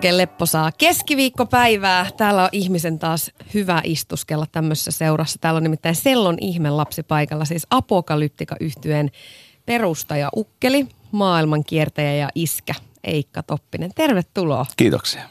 Oikein lepposaa keskiviikkopäivää. Täällä on ihmisen taas hyvä istuskella tämmöisessä seurassa. Täällä on nimittäin Sellon ihme lapsi paikalla, siis Apokalyptika yhtyeen perustaja Ukkeli, maailman kiertäjä ja iskä Eikka Toppinen. Tervetuloa. Kiitoksia.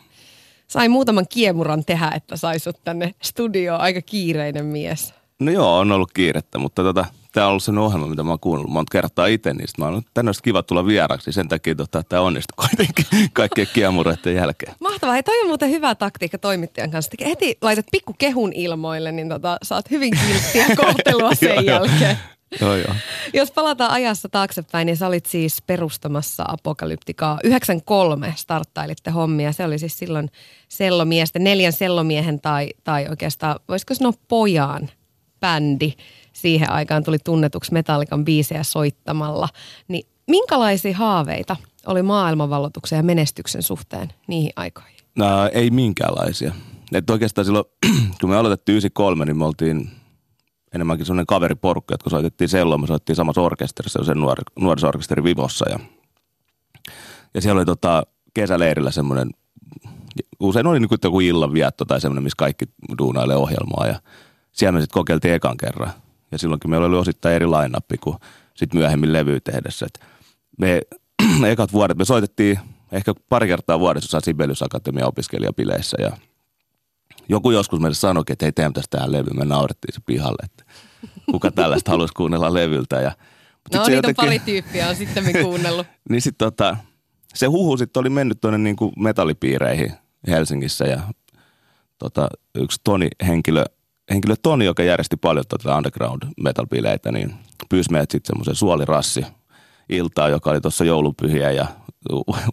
Sai muutaman kiemuran tehdä, että sai sut tänne studioon. Aika kiireinen mies. No joo, on ollut kiirettä, mutta tota, tämä on ollut sen ohjelma, mitä mä oon kuunnellut monta kertaa itse, niin mä oon tänne olisi kiva tulla vieraksi. Sen takia tota, tämä onnistui kuitenkin kaikkien kiemureiden jälkeen. Mahtavaa. Hei, toi on muuten hyvä taktiikka toimittajan kanssa. Heti laitat pikku kehun ilmoille, niin tota, saat hyvin kilttiä kohtelua sen jälkeen. Joo, joo. Jos palataan ajassa taaksepäin, niin sä olit siis perustamassa Apokalyptikaa. 93 starttailitte hommia. Se oli siis silloin sellomiesten, neljän sellomiehen tai, tai oikeastaan, voisiko sanoa pojan bändi. Siihen aikaan tuli tunnetuksi Metallican biisejä soittamalla. Niin minkälaisia haaveita oli maailmanvalloituksen ja menestyksen suhteen niihin aikoihin? No, ei minkäänlaisia. Et oikeastaan silloin, kun me aloitettiin 93, niin me oltiin enemmänkin sellainen kaveriporukka, jotka soitettiin selloa. Me soittiin samassa orkesterissa, sen nuor, nuorisorkesteri Vivossa. Ja, ja siellä oli tota, kesäleirillä semmoinen, usein oli niin kuin joku illanvietto tai semmoinen, missä kaikki duunailee ohjelmaa. Ja siellä me sitten kokeiltiin ekan kerran. Ja silloinkin meillä oli osittain eri line kuin sitten myöhemmin levyä tehdessä. Et me ekat vuodet, me soitettiin ehkä pari kertaa vuodessa Sibelius Akatemia opiskelijapileissä ja joku joskus meille sanoi, että hei teemme tästä tähän levy. Me naurettiin se pihalle, että kuka tällaista haluaisi kuunnella levyltä. Ja, No sit niitä on jotenkin- pari tyyppiä, on sitten kuunnellut. niin sitten tota, se huhu sitten oli mennyt tuonne niinku metallipiireihin Helsingissä ja tota, yksi Toni-henkilö, henkilö Toni, joka järjesti paljon tota underground metal-bileitä, niin pyysi meidät sitten semmoisen suolirassi iltaa, joka oli tuossa joulupyhiä ja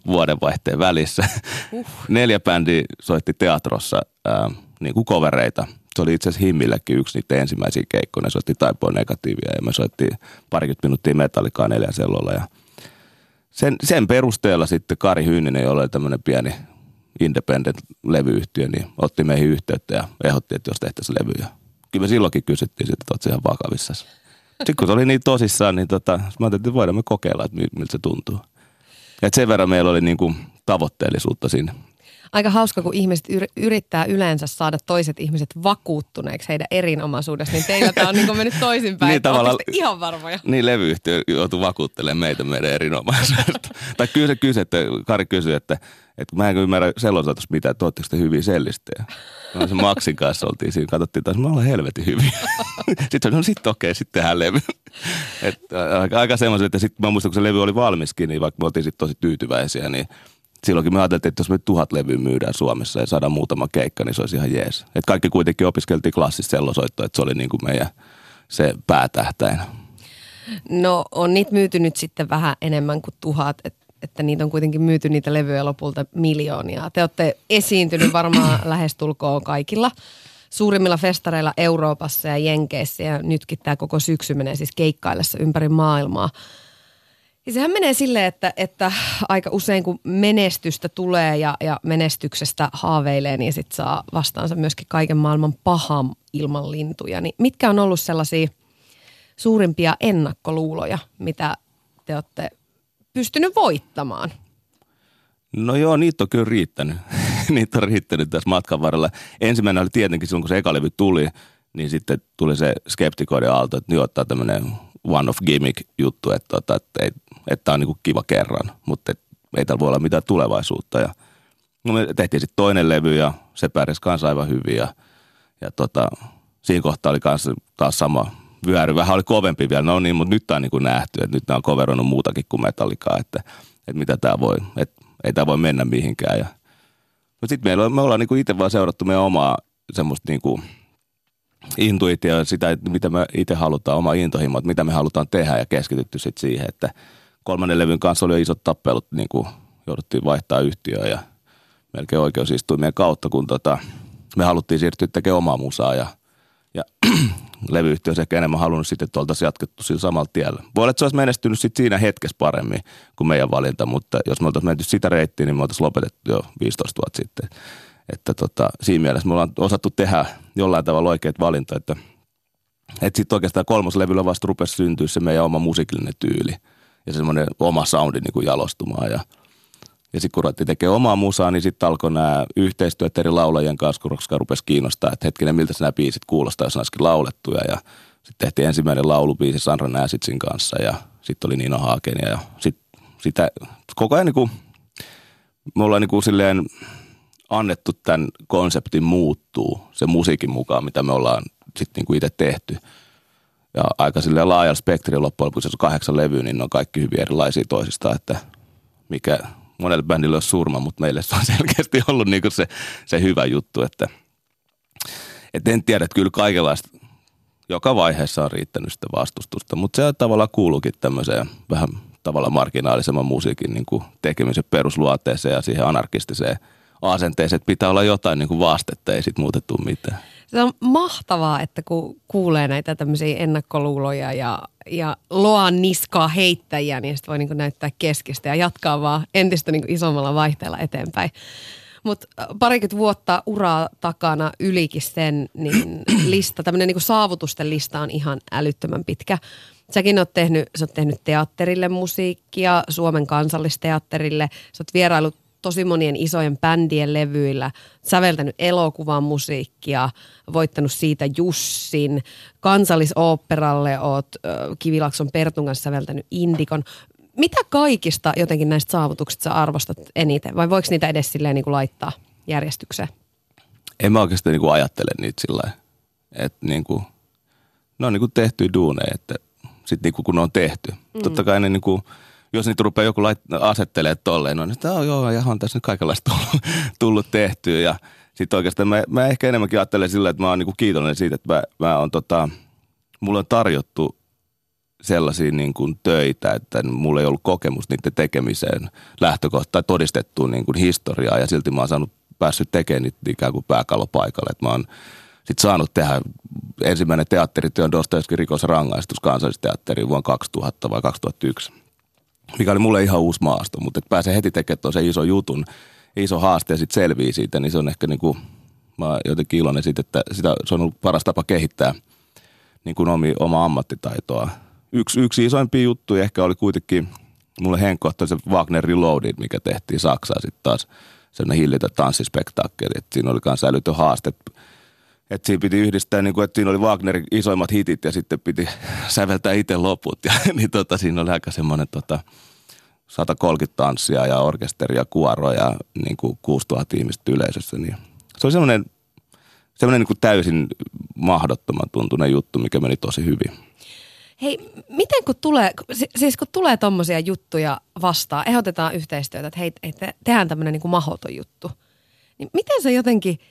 vuodenvaihteen välissä. Uh. Neljä bändiä soitti teatrossa ää, niin kuin kovereita. Se oli itse asiassa Himmillekin yksi niitä ensimmäisiä keikkoja. Ne soitti Taipoon negatiivia ja me soittiin parikymmentä minuuttia metallikaa neljän sellolla ja sen, sen perusteella sitten Kari Hyyninen, jolla oli tämmöinen pieni independent-levyyhtiö, niin otti meihin yhteyttä ja ehdotti, että jos tehtäisiin levyjä. Kyllä me silloinkin kysyttiin että sä ihan vakavissa. Sitten kun se oli niin tosissaan, niin tota, mä ajattelin, että voidaan me kokeilla, että mi- miltä se tuntuu. Et sen verran meillä oli niinku tavoitteellisuutta siinä. Aika hauska, kun ihmiset yr- yrittää yleensä saada toiset ihmiset vakuuttuneeksi heidän erinomaisuudesta, niin teillä tämä on niin mennyt toisinpäin. Niin tavallaan- ihan varmoja. Niin levyyhtiö joutui vakuuttelemaan meitä meidän erinomaisuudesta. tai kyllä se kysyi, että Kari kysyi, että, että mä en ymmärrä sellosoitusta mitään, että ootteko te hyviä sellistejä. No se Maxin kanssa oltiin siinä, katsottiin taas, me ollaan helvetin hyviä. sitten no sitten okei, sitten tehdään levy. Et, aika, aika semmoisen, että sitten mä muistan, kun se levy oli valmiskin, niin vaikka me oltiin sitten tosi tyytyväisiä, niin silloinkin me ajateltiin, että jos me tuhat levyä myydään Suomessa ja saadaan muutama keikka, niin se olisi ihan jees. Et kaikki kuitenkin opiskeltiin klassista sellosoittoa, että se oli niin kuin meidän se päätähtäin. No on niitä myyty nyt sitten vähän enemmän kuin tuhat, et, että niitä on kuitenkin myyty niitä levyjä lopulta miljoonia. Te olette esiintynyt varmaan lähestulkoon kaikilla suurimmilla festareilla Euroopassa ja Jenkeissä ja nytkin tämä koko syksy menee siis keikkaillessa ympäri maailmaa. Ja sehän menee silleen, että, että aika usein kun menestystä tulee ja, ja menestyksestä haaveilee, niin sit saa vastaansa myöskin kaiken maailman pahan ilman lintuja. Niin mitkä on ollut sellaisia suurimpia ennakkoluuloja, mitä te olette pystynyt voittamaan? No joo, niitä on kyllä riittänyt. niitä on riittänyt tässä matkan varrella. Ensimmäinen oli tietenkin silloin, kun se eka levy tuli, niin sitten tuli se skeptikoiden aalto, että nyt ottaa tämmöinen one of gimmick juttu, että, tota, että, että, että tämä on niin kuin kiva kerran, mutta et, ei täällä voi olla mitään tulevaisuutta. Ja, no me tehtiin sitten toinen levy ja se pärjäsi kanssa aivan hyvin ja, ja tota, siinä kohtaa oli kanssa taas sama vyöry. Vähän oli kovempi vielä, no niin, mutta nyt tämä on niin kuin nähty, että nyt nämä on coveroinut muutakin kuin metallikaa, että, että mitä tämä voi, että ei tämä voi mennä mihinkään. Ja, mutta sitten me ollaan niinku itse vaan seurattu meidän omaa semmoista niinku intuitioa, sitä, että mitä me itse halutaan, oma intohimo, että mitä me halutaan tehdä ja keskitytty sitten siihen, että kolmannen levyn kanssa oli jo isot tappelut, niin kuin jouduttiin vaihtaa yhtiöä ja melkein oikeusistuimien kautta, kun tota, me haluttiin siirtyä tekemään omaa musaa ja, ja levyyhtiö olisi ehkä enemmän halunnut sitten, että oltaisiin jatkettu sillä samalla tiellä. Voi olla, että se olisi menestynyt sitten siinä hetkessä paremmin kuin meidän valinta, mutta jos me oltaisiin menty sitä reittiä, niin me oltaisiin lopetettu jo 15 vuotta sitten. Että tota, siinä mielessä me ollaan osattu tehdä jollain tavalla oikeat valintoja, että, että sitten oikeastaan kolmoslevyllä vasta rupesi syntyä se meidän oma musiikillinen tyyli ja semmoinen oma soundi niin kuin jalostumaan ja – ja sitten kun ruvettiin tekemään omaa musaa, niin sitten alkoi nämä yhteistyöt eri laulajien kanssa, koska rupesi kiinnostaa, että hetkinen, miltä nämä biisit kuulostaa, jos olisikin laulettuja. Ja sitten tehtiin ensimmäinen laulubiisi Sandra Näsitsin kanssa ja sitten oli Nino Haaken ja sitten sitä koko ajan niin kuin, me ollaan niin kuin silleen annettu tämän konseptin muuttuu se musiikin mukaan, mitä me ollaan sitten niin itse tehty. Ja aika silleen laajalla spektrillä loppujen lopuksi, jos on kahdeksan levyä, niin ne on kaikki hyvin erilaisia toisistaan, että mikä monelle bändille olisi surma, mutta meille se on selkeästi ollut niin se, se hyvä juttu, että et en tiedä, että kyllä kaikenlaista joka vaiheessa on riittänyt sitä vastustusta, mutta se tavallaan kuuluukin tämmöiseen vähän tavallaan marginaalisemman musiikin niin kuin tekemisen perusluoteeseen ja siihen anarkistiseen asenteeseen, että pitää olla jotain niin kuin vastetta, ei sitten muutettu mitään. Se on mahtavaa, että kun kuulee näitä tämmöisiä ennakkoluuloja ja, ja loan niskaa heittäjiä, niin sitten voi niin näyttää keskistä ja jatkaa vaan entistä niin isommalla vaihteella eteenpäin. Mutta parikymmentä vuotta uraa takana ylikin sen, niin lista, tämmöinen niin saavutusten lista on ihan älyttömän pitkä. Säkin oot tehnyt, sä oot tehnyt teatterille musiikkia, Suomen kansallisteatterille. Sä oot vierailut tosi monien isojen bändien levyillä, säveltänyt elokuvan musiikkia, voittanut siitä Jussin. Kansallisoopperalle oot Kivilakson Pertun kanssa säveltänyt Indikon. Mitä kaikista jotenkin näistä saavutuksista sä arvostat eniten? Vai voiko niitä edes silleen niin kuin laittaa järjestykseen? En mä oikeastaan niin kuin ajattele niitä sillä että niin kuin, ne on niin kuin tehty duuneja, että sitten niin kuin kun ne on tehty. Mm. Totta kai ne niin kuin – jos niitä rupeaa joku lait, asettelee tolleen, no, niin että joo, ja on tässä nyt kaikenlaista tullut, tullut tehtyä. Ja sitten oikeastaan mä, mä, ehkä enemmänkin ajattelen sillä, että mä oon niinku kiitollinen siitä, että mä, mä on tota, mulle on tarjottu sellaisia niin kuin töitä, että mulla ei ollut kokemus niiden tekemiseen lähtökohta tai todistettua niin kuin historiaa ja silti mä oon saanut päässyt tekemään niitä ikään kuin pääkallopaikalle. Että mä oon sitten saanut tehdä ensimmäinen teatterityö on Dostoevskin rikosrangaistus kansallisteatteriin vuonna 2000 vai 2001 mikä oli mulle ihan uusi maasto, mutta että pääsee heti tekemään se iso jutun, iso haaste ja sitten selvii siitä, niin se on ehkä niin kuin, mä oon jotenkin iloinen siitä, että sitä, se on ollut paras tapa kehittää niin kuin omi, oma ammattitaitoa. Yksi, yksi isoimpia juttuja ehkä oli kuitenkin mulle henkkohtaisesti se Wagner Reloaded, mikä tehtiin Saksaan sitten taas sellainen hillitön tanssispektaakkeli. Että siinä oli myös älytön haaste, että siinä piti yhdistää, niin kuin, että siinä oli Wagnerin isoimmat hitit ja sitten piti säveltää itse loput. Ja, niin tota, siinä oli aika semmoinen tota, 130 tanssia ja orkesteria, kuoro ja niin kuin 6000 ihmistä yleisössä. Niin se oli semmoinen, semmoinen niin kuin täysin mahdottoman tuntunen juttu, mikä meni tosi hyvin. Hei, miten kun tulee, siis kun tulee tommosia juttuja vastaan, ehdotetaan yhteistyötä, että hei, te, tehdään tämmöinen niin mahoton juttu. Niin miten se jotenkin –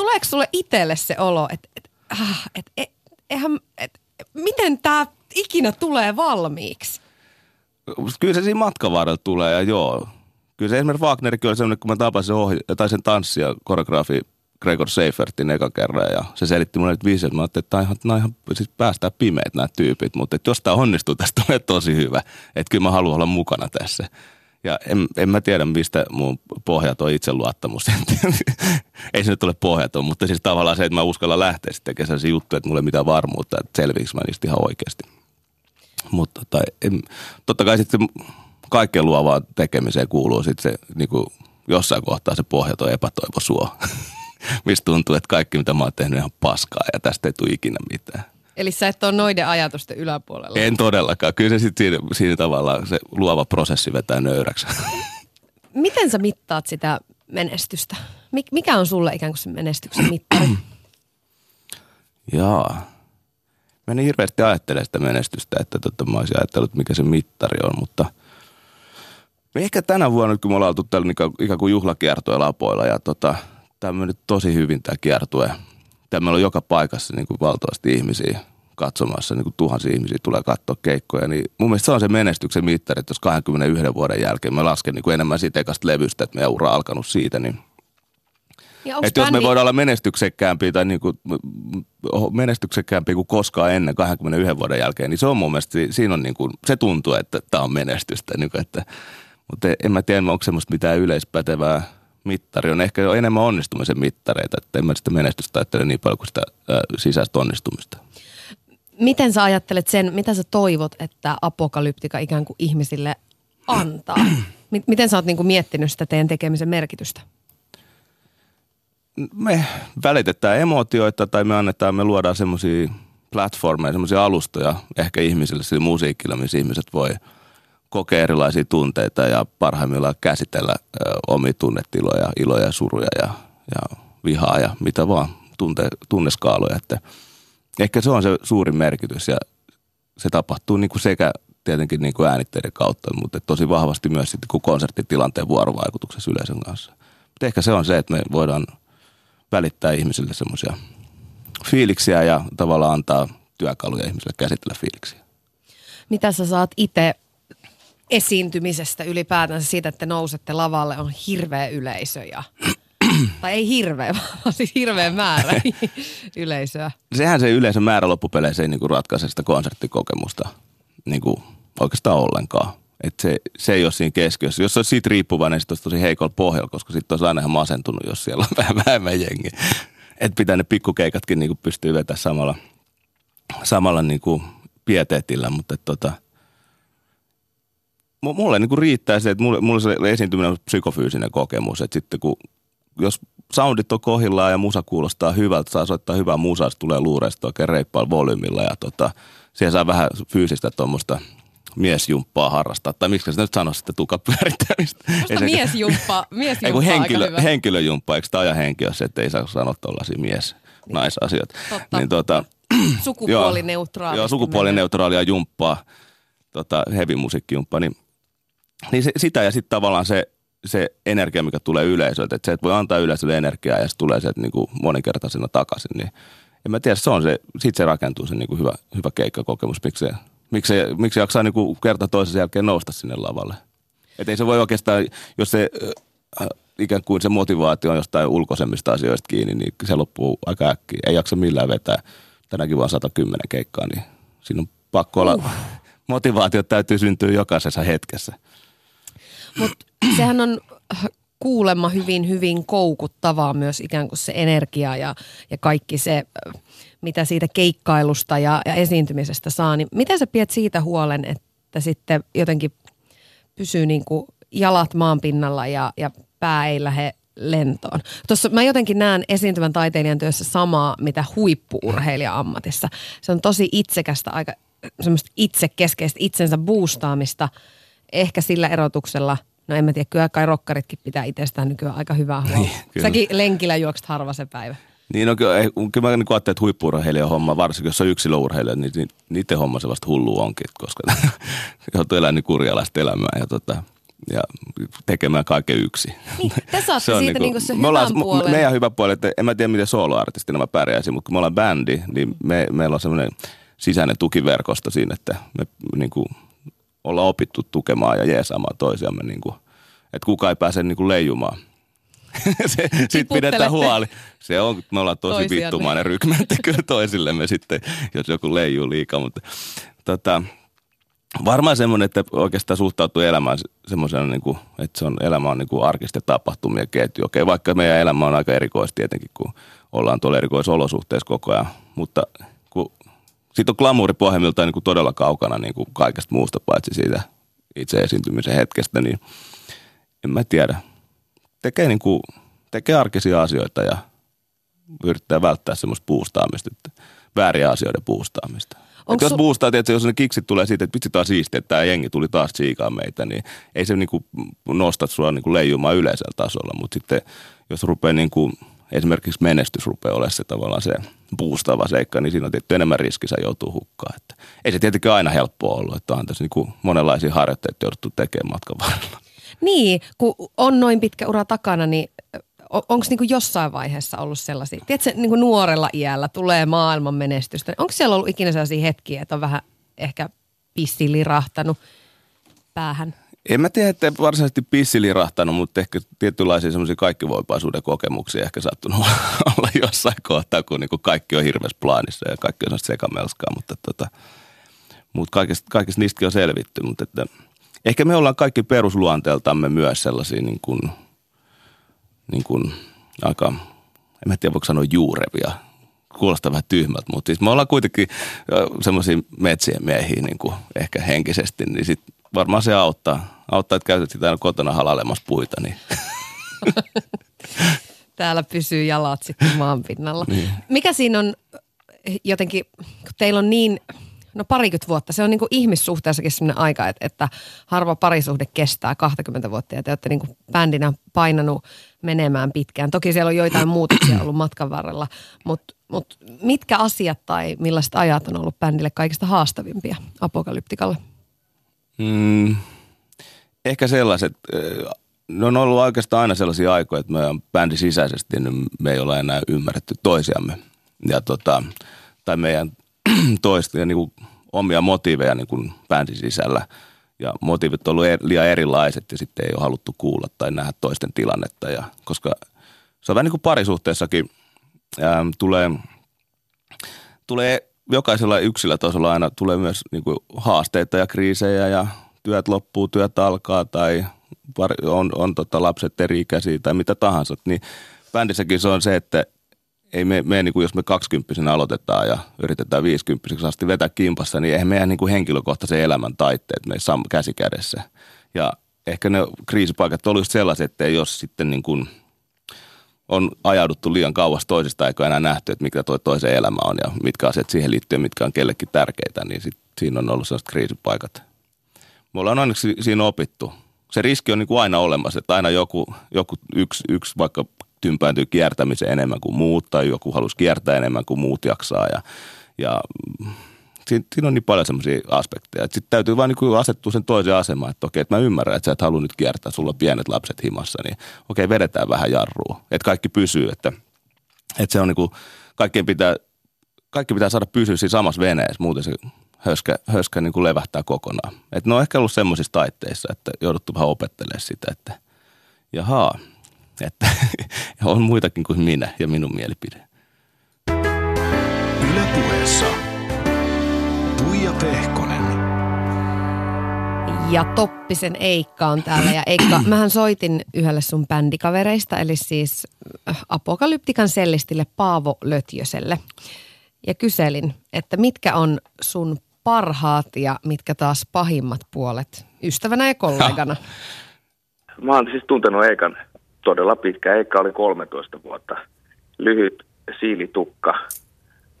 tuleeko sulle itselle se olo, että et, äh, et, et, eihän, et, miten tämä ikinä tulee valmiiksi? Kyllä se siinä matkan varrella tulee ja joo. Kyllä se esimerkiksi Wagnerkin oli sellainen, kun mä tapasin ohja- tai sen tanssia, koreografi Gregor Seifertin eka kerran ja se selitti mulle että viisi, että mä ajattelin, että tämä ihan, nämä ihan siis päästään pimeät nämä tyypit, mutta että jos tämä onnistuu, tästä tulee tosi hyvä. Että kyllä mä haluan olla mukana tässä. Ja en, en mä tiedä, mistä mun pohjat on itseluottamus. ei se nyt ole pohjaton, mutta siis tavallaan se, että mä uskallan lähteä sitten tekemään sellaisia juttuja, että mulla ei mitään varmuutta, että selviinkö mä niistä ihan oikeasti. Mutta tai, en, totta kai sitten kaikkeen luovaan tekemiseen kuuluu sitten se niin kuin jossain kohtaa se pohjaton epätoivo suo. Mistä tuntuu, että kaikki mitä mä oon tehnyt ihan paskaa ja tästä ei tule ikinä mitään. Eli sä et ole noiden ajatusten yläpuolella? En todellakaan. Kyllä se sitten siinä, siinä tavalla se luova prosessi vetää nöyräksi. Miten sä mittaat sitä menestystä? Mikä on sulle ikään kuin se menestyksen mittari? Jaa. Mä en hirveästi ajattele sitä menestystä, että totta, mä olisin ajatellut, mikä se mittari on, mutta ehkä tänä vuonna, kun me ollaan oltu tällä ikään kuin juhlakiertoja lapoilla ja tota, tämä on mennyt tosi hyvin tämä kiertue. Tämä meillä on joka paikassa niin kuin valtavasti ihmisiä katsomassa, niin kuin tuhansia ihmisiä tulee katsoa keikkoja, niin mun mielestä se on se menestyksen mittari, että jos 21 vuoden jälkeen mä lasken niin kuin enemmän siitä ekasta levystä, että meidän ura on alkanut siitä, niin Niin että jos me voidaan olla menestyksekkäämpiä tai niinku, menestyksekkäämpiä kuin koskaan ennen 21 vuoden jälkeen, niin se on mun mielestä, si- siinä on niinku, se tuntuu, että tämä on menestystä. Niinku, että, mutta en mä tiedä, onko semmoista mitään yleispätevää mittari. On ehkä jo enemmän onnistumisen mittareita, että en mä sitä menestystä ajattele niin paljon kuin sitä ää, sisäistä onnistumista. Miten sä ajattelet sen, mitä sä toivot, että apokalyptika ikään kuin ihmisille antaa? Mi- Miten sä oot niinku miettinyt sitä teidän tekemisen merkitystä? me välitetään emotioita tai me annetaan, me luodaan semmoisia platformeja, semmoisia alustoja ehkä ihmisille sillä musiikilla, missä ihmiset voi kokea erilaisia tunteita ja parhaimmillaan käsitellä omia tunnetiloja, iloja ja suruja ja, ja vihaa ja mitä vaan, tunte, tunneskaaloja. Että ehkä se on se suurin merkitys ja se tapahtuu niin kuin sekä tietenkin niin kuin äänitteiden kautta, mutta tosi vahvasti myös sitten kuin konserttitilanteen vuorovaikutuksessa yleisön kanssa. Mutta ehkä se on se, että me voidaan välittää ihmisille semmoisia fiiliksiä ja tavallaan antaa työkaluja ihmisille käsitellä fiiliksiä. Mitä sä saat itse esiintymisestä ylipäätänsä siitä, että te nousette lavalle, on hirveä yleisö ja... tai ei hirveä, vaan siis hirveä määrä yleisöä. Sehän se yleensä määrä loppupeleissä ei niinku ratkaise sitä konserttikokemusta niinku oikeastaan ollenkaan. Et se, se ei ole siinä keskiössä. Jos se olisi siitä riippuvainen, niin sitten olisi tosi heikolla pohjalla, koska sitten olisi aina ihan masentunut, jos siellä on vähän vähemmän jengi. Että pitää ne pikkukeikatkin niinku pystyy vetämään samalla, samalla niinku pieteetillä, mutta tota, mu- mulle niinku riittää se, että mulle, mulle se esiintyminen on psykofyysinen kokemus, että sitten kun jos soundit on kohillaan ja musa kuulostaa hyvältä, saa soittaa hyvää musaa, se tulee luureista oikein reippaalla volyymilla ja tota, siellä saa vähän fyysistä tuommoista miesjumppaa harrastaa. Tai miksi se nyt sanoisi sitä tukapyörittämistä? Musta miesjumppa, Ei miesjumppa kun on henkilö, aika hyvä. henkilöjumppa, eikö tämä ajan henki ole se, että ei saa sanoa tuollaisia mies naisasioita. Totta. Niin tota, Sukupuolineutraali. Joo, sukupuolineutraalia jumppaa, tota, heavy musiikkijumppaa, niin, niin se, sitä ja sitten tavallaan se, se energia, mikä tulee yleisöltä, että se, että voi antaa yleisölle energiaa ja se tulee se niin kuin moninkertaisena takaisin, niin en mä tiedä, se on se, sit se rakentuu se niin kuin hyvä, hyvä keikkakokemus, miksi miksi, miksi jaksaa niin kuin kerta toisensa jälkeen nousta sinne lavalle. Että ei se voi oikeastaan, jos se äh, ikään kuin se motivaatio on jostain ulkoisemmista asioista kiinni, niin se loppuu aika äkkiä. Ei jaksa millään vetää tänäkin vaan 110 keikkaa, niin siinä on pakko olla, motivaatiot täytyy syntyä jokaisessa hetkessä. Mutta sehän on kuulemma hyvin, hyvin koukuttavaa myös ikään kuin se energia ja, ja kaikki se, äh, mitä siitä keikkailusta ja, ja esiintymisestä saa. Niin miten sä pidät siitä huolen, että sitten jotenkin pysyy niin kuin jalat maan pinnalla ja, ja pää ei lähde lentoon. Tuossa mä jotenkin näen esiintyvän taiteilijan työssä samaa, mitä huippuurheilija ammatissa. Se on tosi itsekästä, aika semmoista itsekeskeistä itsensä boostaamista, ehkä sillä erotuksella, no en mä tiedä, kyllä kai rokkaritkin pitää itsestään nykyään aika hyvää huolta. Niin, kyllä. Säkin lenkillä juokset harva se päivä. Niin no, kyllä, kyllä mä niin ajattelen, että huippuurheilijan homma, varsinkin jos on yksilöurheilija, niin ni- niiden homma se vasta hullu onkin, koska joutuu elämään niin kurjalaista elämää ja, tota, ja tekemään kaiken yksi. Niin, te saatte siitä niinku se me ollaan, puolen. Meidän hyvä puoli, että en mä tiedä miten soloartistina mä pärjäisin, mutta kun me ollaan bändi, niin me, meillä on semmoinen sisäinen tukiverkosto siinä, että me niin kuin, ollaan opittu tukemaan ja jeesaamaan toisiamme, niin kuin, että kukaan ei pääse niin kuin leijumaan. se, sitten pidetään huoli. Se on, me ollaan tosi Toisianne. vittumainen rykmentti kyllä toisillemme sitten, jos joku leijuu liikaa, mutta tota, varmaan semmoinen, että oikeastaan suhtautuu elämään semmoisena, niin kuin, että se on, elämä on niin kuin arkisten tapahtumien ketju. Okei, vaikka meidän elämä on aika erikoista tietenkin, kun ollaan tuolla erikoisolosuhteissa koko ajan, mutta siitä on glamouri pohjimmiltaan niin kuin todella kaukana niin kuin kaikesta muusta paitsi siitä itse esiintymisen hetkestä, niin en mä tiedä. Tekee, niin kuin, tekee arkisia asioita ja yrittää välttää semmoista puustaamista, että vääriä asioiden puustaamista. Onks jos boostaa, että jos ne kiksit tulee siitä, että vitsi taas siistiä, että tämä jengi tuli taas tsiikaa meitä, niin ei se niinku nosta sua niinku leijumaan yleisellä tasolla. Mutta sitten jos rupeaa niinku, esimerkiksi menestys rupeaa olemaan se tavallaan se boostaava seikka, niin siinä on tietty enemmän riski, sä joutuu hukkaan. Että ei se tietenkään aina helppoa ollut, että on tässä niinku monenlaisia harjoitteita jouduttu tekemään matkan varrella. Niin, kun on noin pitkä ura takana, niin onko niinku jossain vaiheessa ollut sellaisia, tiedätkö, niinku nuorella iällä tulee maailman menestystä. Onko siellä ollut ikinä sellaisia hetkiä, että on vähän ehkä pissi lirahtanut päähän? En mä tiedä, että varsinaisesti pissi lirahtanut, mutta ehkä tietynlaisia semmoisia kaikkivoipaisuuden kokemuksia ehkä sattunut olla jossain kohtaa, kun niin kuin kaikki on hirveässä plaanissa ja kaikki on sekamelskaa, mutta tota, mutta kaikista, kaikista niistäkin on selvitty, mutta että ehkä me ollaan kaikki perusluonteeltamme myös sellaisia niin kuin, niin kuin aika, en mä tiedä voiko sanoa juurevia, kuulostaa vähän tyhmältä, mutta siis me ollaan kuitenkin semmoisia metsien miehiä niin kuin ehkä henkisesti, niin sit varmaan se auttaa, auttaa että käytät sitä kotona halalemassa puita. Niin. Täällä pysyy jalat sitten maan pinnalla. Niin. Mikä siinä on jotenkin, kun teillä on niin no parikymmentä vuotta. Se on niin kuin ihmissuhteessakin sellainen aika, että, että harva parisuhde kestää 20 vuotta ja te olette niin kuin bändinä painanut menemään pitkään. Toki siellä on joitain muutoksia ollut matkan varrella, mutta mut mitkä asiat tai millaiset ajat on ollut bändille kaikista haastavimpia apokalyptikalle? Mm, ehkä sellaiset, ne on ollut oikeastaan aina sellaisia aikoja, että meidän bändi sisäisesti niin me ei ole enää ymmärretty toisiamme. Ja tota, tai meidän toista ja niin omia motiiveja niin kuin bändin sisällä. Ja motiivit on ollut er, liian erilaiset ja sitten ei ole haluttu kuulla tai nähdä toisten tilannetta. Ja, koska se on vähän niin kuin parisuhteessakin ää, tulee, tulee jokaisella yksilötasolla aina tulee myös niin kuin haasteita ja kriisejä ja työt loppuu, työt alkaa tai on, on tota lapset eri-ikäisiä tai mitä tahansa. Niin bändissäkin se on se, että ei me, me niin kuin jos me kaksikymppisenä aloitetaan ja yritetään viisikymppiseksi asti vetää kimpassa, niin eihän meidän niin kuin henkilökohtaisen elämän taitteet meissä käsi kädessä. Ja ehkä ne kriisipaikat oli just sellaiset, että jos sitten niin kuin on ajauduttu liian kauas toisesta eikä enää nähty, että mikä toi toisen elämä on ja mitkä asiat siihen liittyy mitkä on kellekin tärkeitä, niin sit, siinä on ollut sellaiset kriisipaikat. Me ollaan onneksi siinä opittu. Se riski on niin kuin aina olemassa, että aina joku, joku yksi, yksi vaikka tympääntyy kiertämiseen enemmän kuin muut tai joku halusi kiertää enemmän kuin muut jaksaa ja, ja siinä, siinä on niin paljon semmoisia aspekteja. Sitten täytyy vaan niin asettua sen toisen asemaan, että okei, että mä ymmärrän, että sä et halua nyt kiertää, sulla on pienet lapset himassa, niin okei, vedetään vähän jarrua, että kaikki pysyy, että, että se on niin kuin, kaikkien pitää, kaikki pitää saada pysyä siinä samassa veneessä, muuten se höskä, höskä niin kuin levähtää kokonaan. Et ne on ehkä ollut semmoisissa taitteissa, että jouduttu vähän opettelemaan sitä, että jahaa, että on muitakin kuin minä ja minun mielipide. Ylepuheessa Tuija Pehkonen. Ja Toppisen Eikka on täällä. Ja Eikka, mähän soitin yhdelle sun bändikavereista, eli siis äh, Apokalyptikan sellistille Paavo Lötjöselle. Ja kyselin, että mitkä on sun parhaat ja mitkä taas pahimmat puolet ystävänä ja kollegana? Mä oon siis tuntenut Eikan todella pitkä. Eikka oli 13 vuotta. Lyhyt siilitukka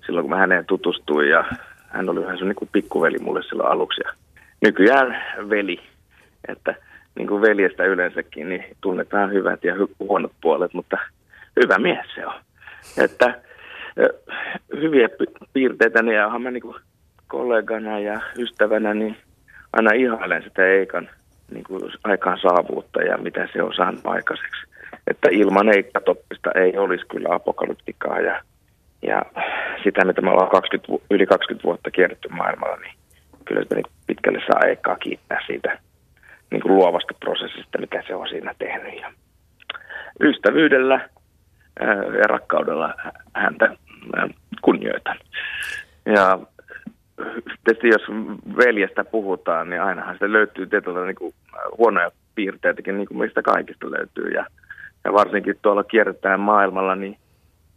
silloin, kun mä häneen tutustuin ja hän oli vähän niin kuin pikkuveli mulle silloin aluksi. Ja nykyään veli, että niin kuin veljestä yleensäkin, niin tunnetaan hyvät ja huonot puolet, mutta hyvä mies se on. Että hyviä piirteitä, niin onhan mä niin kuin kollegana ja ystävänä, niin aina ihailen sitä Eikan niin kuin aikaan saavuutta ja mitä se on saanut aikaiseksi. Että ilman Eikkatoppista ei olisi kyllä apokalyptikaa ja, ja sitä, mitä me ollaan 20, yli 20 vuotta kierretty maailmalla, niin kyllä se pitkälle saa Eikkaa kiittää siitä niin kuin luovasta prosessista, mikä se on siinä tehnyt. Ja ystävyydellä ja rakkaudella häntä kunnioitan. Ja tietysti jos veljestä puhutaan, niin ainahan sitä löytyy tietyllä niin kuin huonoja piirteitäkin, niin kuin mistä kaikista löytyy. Ja, ja varsinkin tuolla kierretään maailmalla, niin,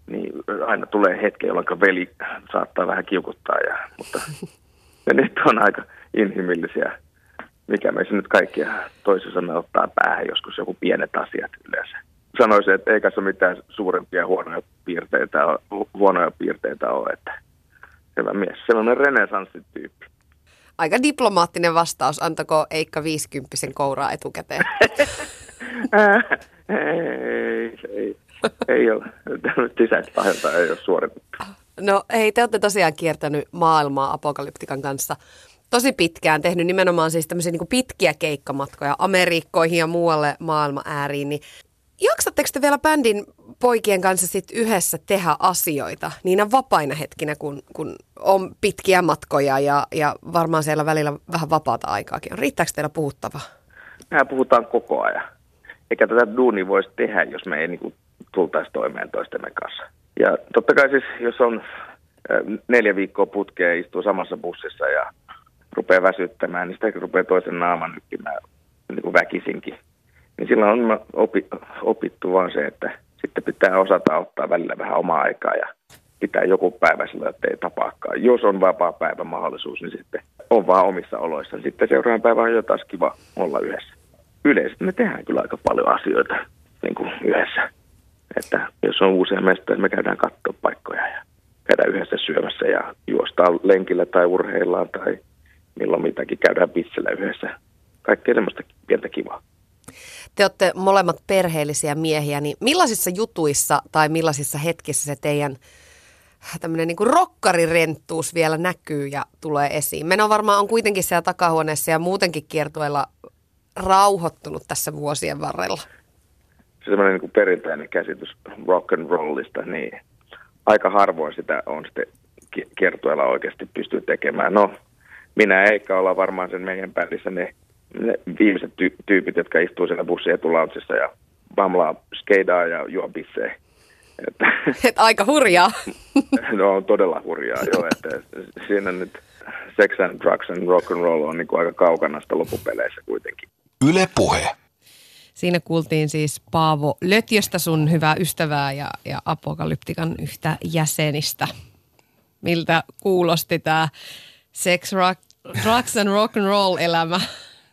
niin aina tulee hetki, jolloin veli saattaa vähän kiukuttaa. Ja, mutta ja nyt on aika inhimillisiä, mikä meissä nyt kaikkia toisessa ottaa päähän joskus joku pienet asiat yleensä. Sanoisin, että ei kanssa mitään suurempia huonoja piirteitä, huonoja piirteitä ole, että hyvä mies, sellainen renesanssityyppi. Aika diplomaattinen vastaus. Antako Eikka 50 kouraa etukäteen? ei, ei, ei ole. Sisäistä ei ole suoritettu. No hei, te olette tosiaan kiertänyt maailmaa apokalyptikan kanssa tosi pitkään, tehnyt nimenomaan siis tämmöisiä niin pitkiä keikkamatkoja Amerikkoihin ja muualle maailma ääriin, niin jaksatteko te vielä bändin poikien kanssa sit yhdessä tehdä asioita niinä vapaina hetkinä, kun, kun on pitkiä matkoja ja, ja varmaan siellä välillä vähän vapaata aikaakin on? Riittääkö teillä puhuttavaa? mehän puhutaan koko ajan. Eikä tätä duuni voisi tehdä, jos me ei niin kuin, tultaisi toimeen toistemme kanssa. Ja totta kai siis, jos on neljä viikkoa putkeen istuu samassa bussissa ja rupeaa väsyttämään, niin sitä rupeaa toisen naaman nykkimään niin kuin väkisinkin. Niin silloin on opi, opittu vaan se, että sitten pitää osata ottaa välillä vähän omaa aikaa ja pitää joku päivä sillä, että ei tapaakaan. Jos on vapaa päivä mahdollisuus, niin sitten on vaan omissa oloissa. Sitten seuraavan päivän on jo taas kiva olla yhdessä. Yleisesti me tehdään kyllä aika paljon asioita niin kuin yhdessä. Että jos on uusia mestoja, me käydään katsoa paikkoja ja käydään yhdessä syömässä ja juostaan lenkillä tai urheillaan tai milloin mitäkin käydään pitsellä yhdessä. Kaikkea semmoista pientä kivaa. Te olette molemmat perheellisiä miehiä, niin millaisissa jutuissa tai millaisissa hetkissä se teidän tämmöinen niin rokkarirenttuus vielä näkyy ja tulee esiin? Meno varmaan on kuitenkin siellä takahuoneessa ja muutenkin kiertueella rauhoittunut tässä vuosien varrella. Se semmoinen niin perinteinen käsitys rock and rollista, niin aika harvoin sitä on sitten kiertueella oikeasti pystyy tekemään. No, minä ja Eikka ollaan varmaan sen meidän bändissä ne, ne viimeiset ty- tyypit, jotka istuu siellä bussin etulauntsissa ja bamlaa skeidaa ja juo bissejä. Että, Et aika hurjaa. no on todella hurjaa, joo. Että siinä nyt sex and drugs and rock and roll on niin kuin aika kaukana sitä loppupeleissä kuitenkin. Yle Puhe. Siinä kuultiin siis Paavo Lötjöstä, sun hyvää ystävää ja, ja Apokalyptikan yhtä jäsenistä. Miltä kuulosti tämä sex, rock, drugs and rock and roll elämä?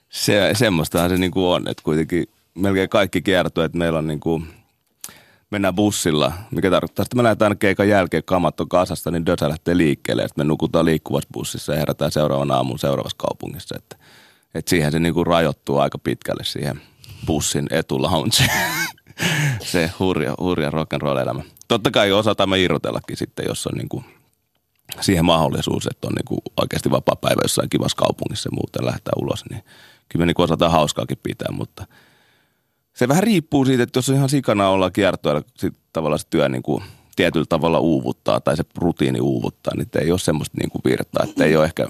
Se, semmoistahan se niinku on, että kuitenkin melkein kaikki kertoo, että meillä on niinku, mennään bussilla, mikä tarkoittaa, että me lähdetään keikan jälkeen kamat on kasasta, niin Dösä lähtee liikkeelle, että me nukutaan liikkuvassa bussissa ja herätään seuraavan aamun seuraavassa kaupungissa. Että, että siihen se niinku rajoittuu aika pitkälle siihen bussin etulaunche. se hurja, hurja roll elämä. Totta kai osataan me irrotellakin sitten, jos on niinku siihen mahdollisuus, että on niinku oikeasti vapaa päivä jossain kivassa kaupungissa ja muuten lähtee ulos, niin kyllä me niinku osataan hauskaakin pitää, mutta se vähän riippuu siitä, että jos on ihan sikana olla kiertoilla, sitten tavallaan se työ niinku tietyllä tavalla uuvuttaa tai se rutiini uuvuttaa, niin ei ole semmoista niinku virtaa, että ei ole ehkä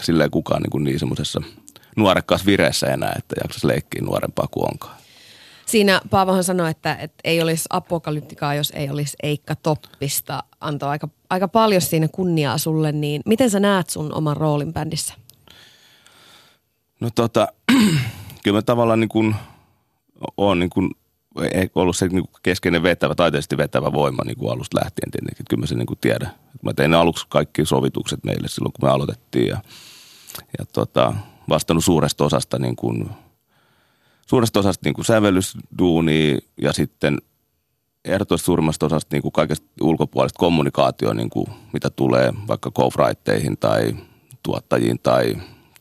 silleen kukaan niinku niin semmoisessa nuorekkaassa vireessä enää, että jaksaisi leikkiä nuorempaa kuin onkaan. Siinä Paavohan sanoi, että, että ei olisi apokalyptikaa, jos ei olisi Eikka Toppista. Antoi aika, aika paljon siinä kunniaa sulle, niin miten sä näet sun oman roolin bändissä? No tota, kyllä mä tavallaan niin kuin on niin kuin, ei ollut se niin kuin keskeinen vetävä, taiteellisesti vetävä voima niin kuin alusta lähtien tietenkin. Kyllä mä sen niin kuin tiedän. Mä tein aluksi kaikki sovitukset meille silloin, kun me aloitettiin ja, ja tota, vastannut suuresta osasta niin kuin, suuresta osasta niin kuin sävellysduunia ja sitten ehdottomasti suurimmasta osasta niin kuin kaikesta ulkopuolista kommunikaatioa, niin kuin mitä tulee vaikka co tai tuottajiin tai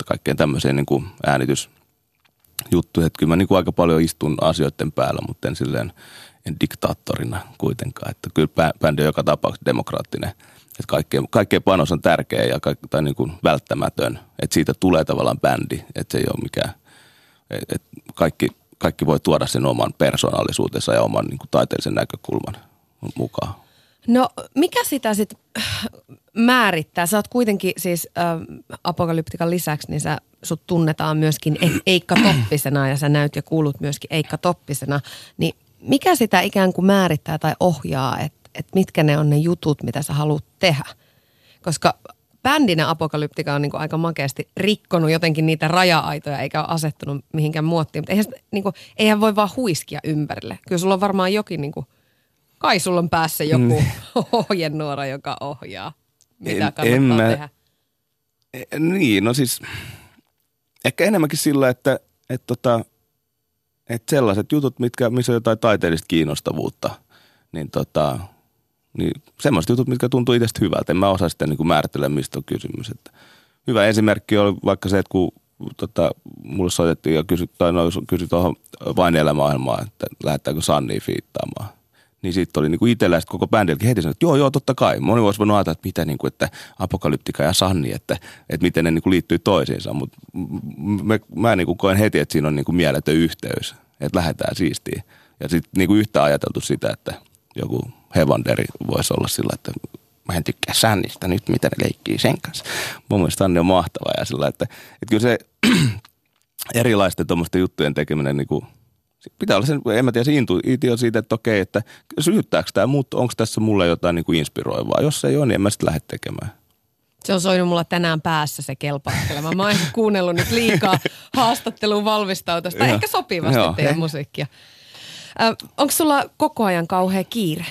kaikkeen tämmöiseen niin kuin äänitysjuttuihin. Että kyllä mä niin kuin aika paljon istun asioiden päällä, mutta en silleen en diktaattorina kuitenkaan. Että kyllä bändi on joka tapauksessa demokraattinen. Että kaikkeen, kaikkeen panos on tärkeä ja kaik, tai niin kuin välttämätön. Että siitä tulee tavallaan bändi. Että se ei ole mikään, että kaikki, kaikki voi tuoda sen oman persoonallisuutensa ja oman niin kuin taiteellisen näkökulman mukaan. No mikä sitä sitten määrittää? Sä oot kuitenkin siis äh, apokalyptikan lisäksi, niin sä, sut tunnetaan myöskin e- Eikka Toppisena ja sä näyt ja kuulut myöskin Eikka Toppisena. Niin mikä sitä ikään kuin määrittää tai ohjaa, että et mitkä ne on ne jutut, mitä sä haluat tehdä? Koska bändinä Apokalyptika on niin kuin aika makeasti rikkonut jotenkin niitä raja-aitoja eikä ole asettunut mihinkään muottiin. Mutta eihän, niin kuin, eihän voi vaan huiskia ympärille. Kyllä sulla on varmaan jokin, niin kuin, kai sulla on päässä joku mm. ohjenuora, joka ohjaa, mitä en, kannattaa en mä, tehdä. E, niin, no siis ehkä enemmänkin sillä, että, että, tota, että sellaiset jutut, mitkä, missä on jotain taiteellista kiinnostavuutta, niin tota, niin semmoiset jutut, mitkä tuntuu itsestä hyvältä. En mä osaa sitten niin määritellä, mistä on kysymys. Että hyvä esimerkki oli vaikka se, että kun tota, mulle soitettiin ja kysyt, tai no, kysyi tuohon vain elämäohjelmaan, että lähettääkö Sanni fiittaamaan. Niin sitten oli niinku itsellä koko bändilläkin heti sanoi, että joo, joo, totta kai. Moni voisi voinut ajatella, että mitä, niinku, että Apokalyptika ja Sanni, että, että miten ne niinku liittyy toisiinsa. Mutta mä, niinku koen heti, että siinä on niinku mieletön yhteys, että lähdetään siistiin. Ja sitten niinku yhtä ajateltu sitä, että joku Hevanderi voisi olla sillä, että mä en tykkää Sannista nyt, mitä ne leikkii sen kanssa. Mun mielestä Sanni on mahtava ja sillä, että, että kyllä se, erilaisten tuommoisten juttujen tekeminen niin kuin, pitää olla sen, en mä tiedä, se intuitio siitä, että okei, että sytyttääkö tämä muut, onko tässä mulle jotain niin kuin inspiroivaa. Jos ei ole, niin en mä sitten lähde tekemään. Se on soinut mulla tänään päässä se kelpaattelema. Mä oon kuunnellut nyt liikaa haastatteluun valmistautusta. Ehkä sopivasti Joo, teidän musiikkia. onko sulla koko ajan kauhea kiire?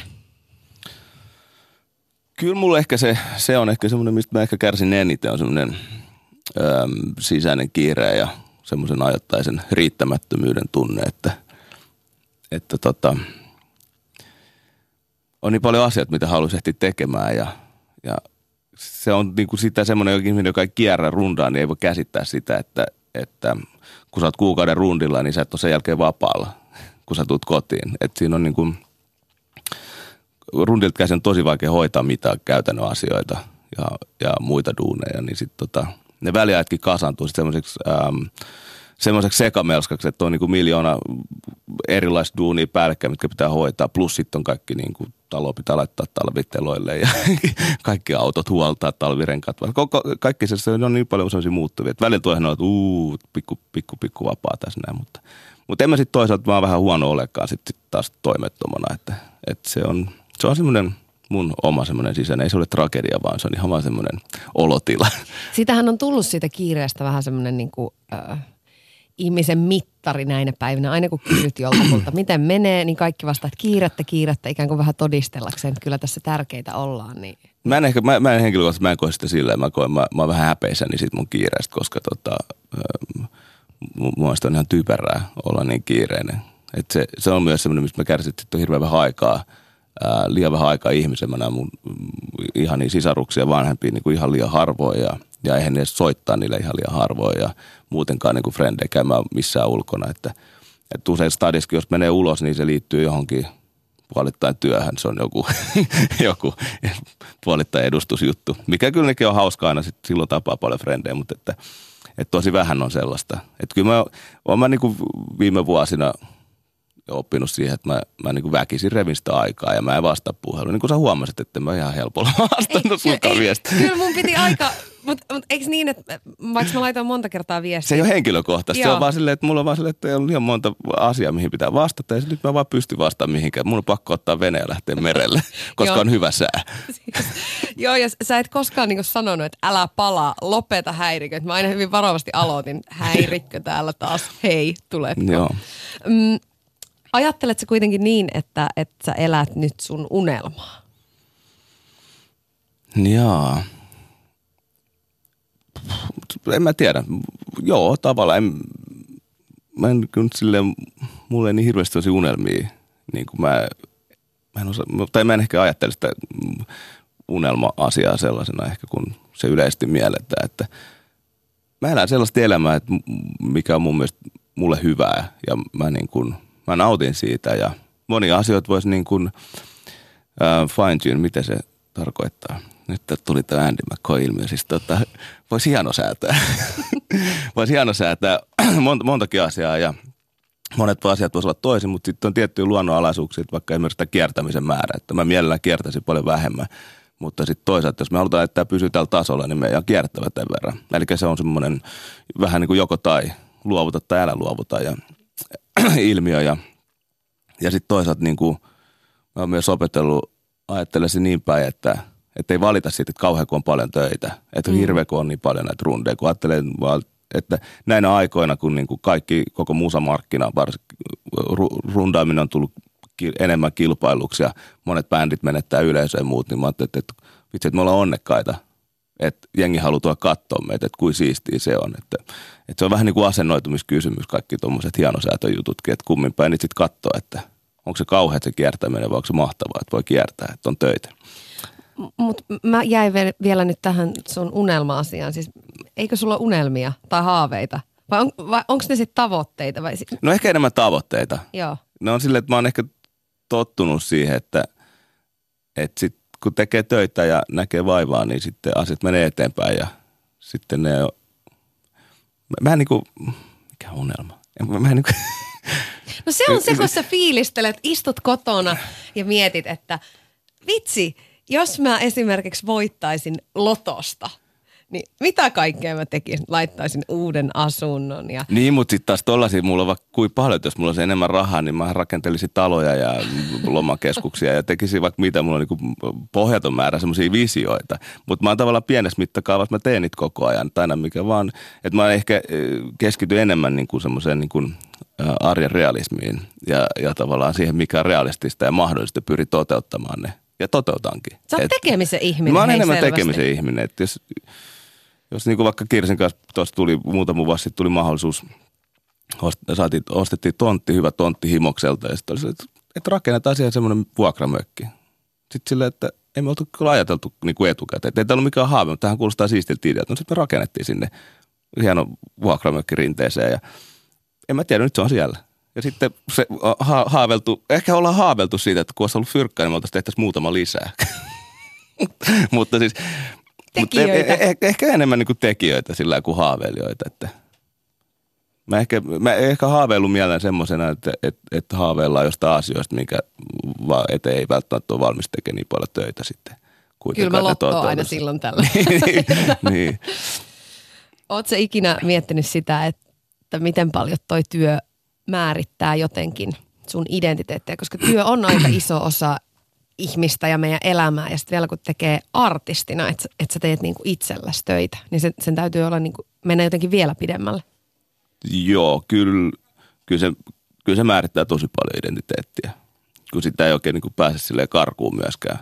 Kyllä mulla ehkä se, se on ehkä semmoinen, mistä mä ehkä kärsin eniten, on semmoinen sisäinen kiire ja semmoisen ajoittaisen riittämättömyyden tunne, että, että tota, on niin paljon asioita, mitä haluaisi ehtiä tekemään ja, ja se on niin kuin sitä semmoinen ihminen, joka ei kierrä rundaa, niin ei voi käsittää sitä, että, että kun sä oot kuukauden rundilla, niin sä et ole sen jälkeen vapaalla, kun sä tulet kotiin. Et siinä on niin kuin, rundilta käsin tosi vaikea hoitaa mitään käytännön asioita ja, ja muita duuneja, niin sitten tota, ne väliajatkin kasantuu sitten semmoiseksi ähm, semmoiseksi sekamelskaksi, että on niin kuin miljoona erilaista duunia päällekkäin, mitkä pitää hoitaa. Plus sitten on kaikki niin kuin talo pitää laittaa talviteloille ja kaikki autot huoltaa, talvirenkaat. Koko, kaikki se, se on niin paljon sellaisia muuttuvia. Että välillä tulee että uu, pikku, pikku, pikku vapaa tässä näin. Mutta, mutta en mä sitten toisaalta vaan vähän huono olekaan sitten sit taas toimettomana. Että, että se on, se on semmoinen mun oma semmoinen sisäinen, ei se ole tragedia, vaan se on ihan vaan semmoinen olotila. Sitähän on tullut siitä kiireestä vähän semmoinen niin kuin, äh, ihmisen mittari näinä päivinä. Aina kun kysyt joltakulta, miten menee, niin kaikki vastaa, että kiirettä, kiirettä, ikään kuin vähän todistellakseen, että kyllä tässä tärkeitä ollaan. Niin. Mä en ehkä, mä, mä en henkilökohtaisesti, mä en koe sitä silleen, mä koen, mä, mä oon vähän häpeisäni siitä mun kiireestä, koska tota, mun mielestä on ihan typerää olla niin kiireinen. Et se, se on myös semmoinen, mistä mä kärsin, että on hirveän vähän aikaa, liian vähän aikaa ihmisen. Mä näen mun ihan niin sisaruksia vanhempia niin kuin ihan liian harvoin ja, ja eihän edes soittaa niille ihan liian harvoin ja muutenkaan niin kuin frendejä käymään missään ulkona. Että, että usein stadiskin, jos menee ulos, niin se liittyy johonkin puolittain työhön. Se on joku, joku puolittain edustusjuttu, mikä kyllä on hauska aina, sit silloin tapaa paljon frendejä, mutta että, että tosi vähän on sellaista. Että kyllä mä, mä niin kuin viime vuosina oppinut siihen, että mä, mä niin kuin väkisin revin sitä aikaa ja mä en vastaa puheluun. Niin kuin sä huomasit, että mä ihan helpolla vastannut sun viestiä. Kyllä mun piti aika mutta mut eikö niin, että vaikka mä laitan monta kertaa viestiä. Se ei ole henkilökohtaista. Se on vaan silleen, että mulla on vaan silleen, että ei ole liian monta asiaa, mihin pitää vastata. Ja nyt mä vaan pystyn vastaamaan mihinkään. Mulla on pakko ottaa vene ja lähteä merelle, koska on hyvä sää. Joo, ja sä et koskaan niin sanonut, että älä palaa, lopeta häirikkö. Mä aina hyvin varovasti aloitin, häirikkö täällä taas, hei, tuletko. Joo. Mm, ajattelet kuitenkin niin, että, että sä elät nyt sun unelmaa? Joo en mä tiedä. Joo, tavallaan. Mä en kyllä silleen, mulle ei niin hirveästi tosi unelmia. Niin kuin mä, mä en osa, tai mä en ehkä ajattele sitä unelma-asiaa sellaisena ehkä, kun se yleisesti mielletään, että mä elän sellaista elämää, että mikä on mun mielestä mulle hyvää ja mä, niin kuin, mä nautin siitä ja monia asioita voisi niin kuin, uh, fine tune, miten se tarkoittaa nyt tuli tämä Andy McCoy-ilmiö, siis tota, voisi hieno säätää. voisi hieno säätää monta, montakin asiaa ja monet asiat voisivat olla toisin, mutta sitten on tiettyjä luonnonalaisuuksia, vaikka esimerkiksi sitä kiertämisen määrä, että mä mielellään kiertäisin paljon vähemmän. Mutta sitten toisaalta, jos me halutaan, että tämä pysyy tällä tasolla, niin meidän on kiertävä tämän verran. Eli se on semmoinen vähän niin kuin joko tai, luovuta tai älä luovuta ja ilmiö. Ja, ja sitten toisaalta niin kuin, mä oon myös opetellut ajattelemaan niin päin, että – ei valita siitä, että kauhean kun on paljon töitä. Että mm. hirveä kun on niin paljon näitä rundeja. Kun ajattelee, että näinä aikoina, kun niin kuin kaikki, koko musamarkkina, varsinkin rundaaminen on tullut enemmän kilpailuksi ja monet bändit menettää yleisöä ja muut, niin mä ajattelin, että, että, vitsi, että me ollaan onnekkaita. Että jengi haluaa tuoda katsoa meitä, että kuin siistiä se on. Että, että se on vähän niin kuin asennoitumiskysymys, kaikki tuommoiset hienosäätöjututkin, että kummin päin niitä sitten katsoo, että onko se kauhean se kiertäminen vai onko se mahtavaa, että voi kiertää, että on töitä. Mutta mä jäin vielä nyt tähän sun unelma-asiaan. Siis eikö sulla unelmia tai haaveita? Vai, on, vai onko ne sitten tavoitteita? Vai? No ehkä enemmän tavoitteita. Joo. Ne on silleen, että mä oon ehkä tottunut siihen, että, että sit, kun tekee töitä ja näkee vaivaa, niin sitten asiat menee eteenpäin ja sitten ne on... Mä en niin kuin, mikä unelma? Mä en niin kuin, No se on se, kun sä fiilistelet, istut kotona ja mietit, että vitsi – jos mä esimerkiksi voittaisin lotosta, niin mitä kaikkea mä tekisin? Laittaisin uuden asunnon ja Niin, mutta sitten taas tollasia mulla on vaikka kuin paljon, että jos mulla olisi enemmän rahaa, niin mä rakentelisin taloja ja lomakeskuksia ja tekisin vaikka mitä. Mulla on niin pohjaton määrä semmoisia visioita. Mutta mä oon tavallaan pienessä mittakaavassa, mä teen niitä koko ajan. Tai aina mikä vaan, että mä ehkä eh, keskityn enemmän niin kuin semmoiseen niin kuin ä, arjen realismiin ja, ja tavallaan siihen, mikä on realistista ja mahdollista pyri toteuttamaan ne. Ja toteutankin. sä oot tekemisen ihminen. Mä oon enemmän selvästi. tekemisen ihminen. Että jos, jos niin kuin vaikka Kirsin kanssa tuossa tuli muutama vuosi sitten tuli mahdollisuus, saatiin, ostettiin tontti, hyvä tontti Himokselta ja sitten oli että, että rakennetaan siihen semmoinen vuokramökki. Sitten silleen, että ei me oltu kyllä ajateltu niin kuin etukäteen. Että ei tämä ollut mikään haave, mutta tähän kuulostaa siistiltä idealta. No sitten me rakennettiin sinne hieno vuokramökki rinteeseen ja en mä tiedä, nyt se on siellä. Ja sitten se ha- haaveltu, ehkä ollaan haaveltu siitä, että kun olisi ollut fyrkkaa, niin me oltaisiin tehtäisiin muutama lisää. mutta siis Tekijöitä. eh- ehkä enemmän niin kuin tekijöitä sillä kuin haaveilijoita. Että mä ehkä, mä ehkä haaveillut mieleen semmoisena, että, että, että haaveillaan jostain asioista, mikä vaan et ei välttämättä ole valmis tekemään niin paljon töitä sitten. Kyllä mä lottoon aina toteutus. silloin tällä. niin. Oletko ikinä miettinyt sitä, että miten paljon toi työ määrittää jotenkin sun identiteettiä, koska työ on aika iso osa ihmistä ja meidän elämää ja sitten vielä kun tekee artistina, että et sä teet niinku itselläsi töitä, niin sen, sen täytyy olla niinku, mennä jotenkin vielä pidemmälle. Joo, kyllä, kyllä, se, kyllä se määrittää tosi paljon identiteettiä, kun sitä ei oikein niin kuin pääse silleen karkuun myöskään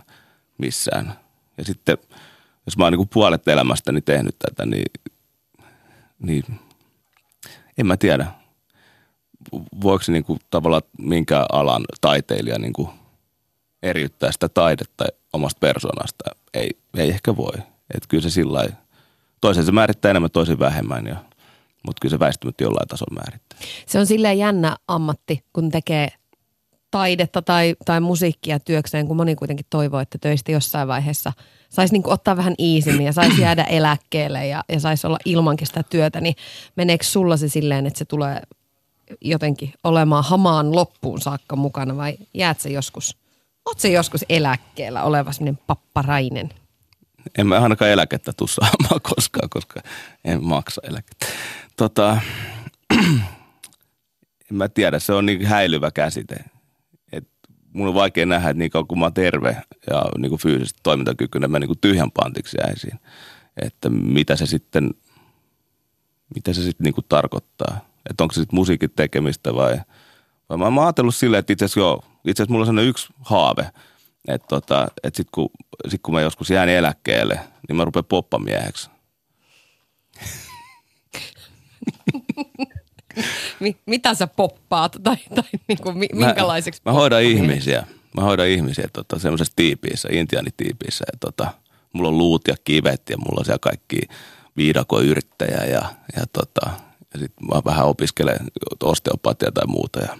missään. Ja sitten, jos mä oon niin kuin puolet elämästäni tehnyt tätä, niin, niin en mä tiedä, voiko se niin kuin tavallaan minkä alan taiteilija niin kuin eriyttää sitä taidetta omasta persoonasta. Ei, ei ehkä voi. Että kyllä se sillä toisen se määrittää enemmän, toisen vähemmän, ja, mutta kyllä se väistämättä jollain tasolla määrittää. Se on silleen jännä ammatti, kun tekee taidetta tai, tai musiikkia työkseen, kun moni kuitenkin toivoo, että töistä jossain vaiheessa saisi niin ottaa vähän iisimmin ja saisi jäädä eläkkeelle ja, ja saisi olla ilmankin sitä työtä, niin meneekö sulla se silleen, että se tulee jotenkin olemaan hamaan loppuun saakka mukana vai jäät se joskus, se joskus eläkkeellä oleva semmoinen papparainen? En mä ainakaan eläkettä tuu saamaan koskaan, koska en maksa eläkettä. Tota, en mä tiedä, se on niin häilyvä käsite. Et mun on vaikea nähdä, että niin kauan kun mä oon terve ja niin kuin fyysisesti toimintakykyinen, mä niin kuin tyhjän pantiksi jäisin. Että mitä se sitten, mitä se sitten niin kuin tarkoittaa. Että onko se sitten musiikin tekemistä vai, vai mä oon ajatellut silleen, että itse asiassa joo, itse asiassa mulla on sellainen yksi haave, että tota, et sitten kun, sit kun mä joskus jään eläkkeelle, niin mä rupean poppamieheksi. Mi- mitä sä poppaat tai, tai niin kuin, mi- minkälaiseksi Mä, mä hoidan ihmisiä. Mä hoidan ihmisiä tota, semmoisessa tiipiissä, intiaanitiipiissä. Ja tota, mulla on luut ja kivet ja mulla on siellä kaikki viidakoyrittäjä ja, ja, tota, ja sit mä vähän opiskelen osteopatia tai muuta. Ja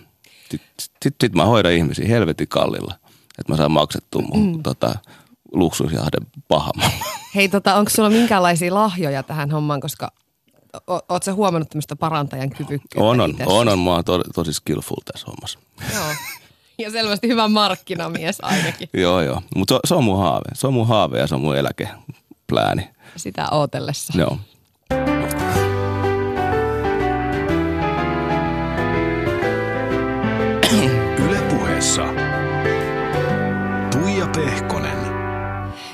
sit, sit, sit, mä hoidan ihmisiä helvetin kallilla, että mä saan maksettua mun mm. tota, luksusjahden pahamalla. Hei, tota, onko sulla minkäänlaisia lahjoja tähän hommaan, koska oot sä huomannut tämmöistä parantajan kyvykkyyttä On, on, on, on. Mä oon to, tosi skillful tässä hommassa. Joo. Ja selvästi hyvä markkinamies ainakin Joo, joo. Mutta se, se, on mun haave. Se on mun haave ja se on mun eläkeplääni. sitä ootellessa. Joo.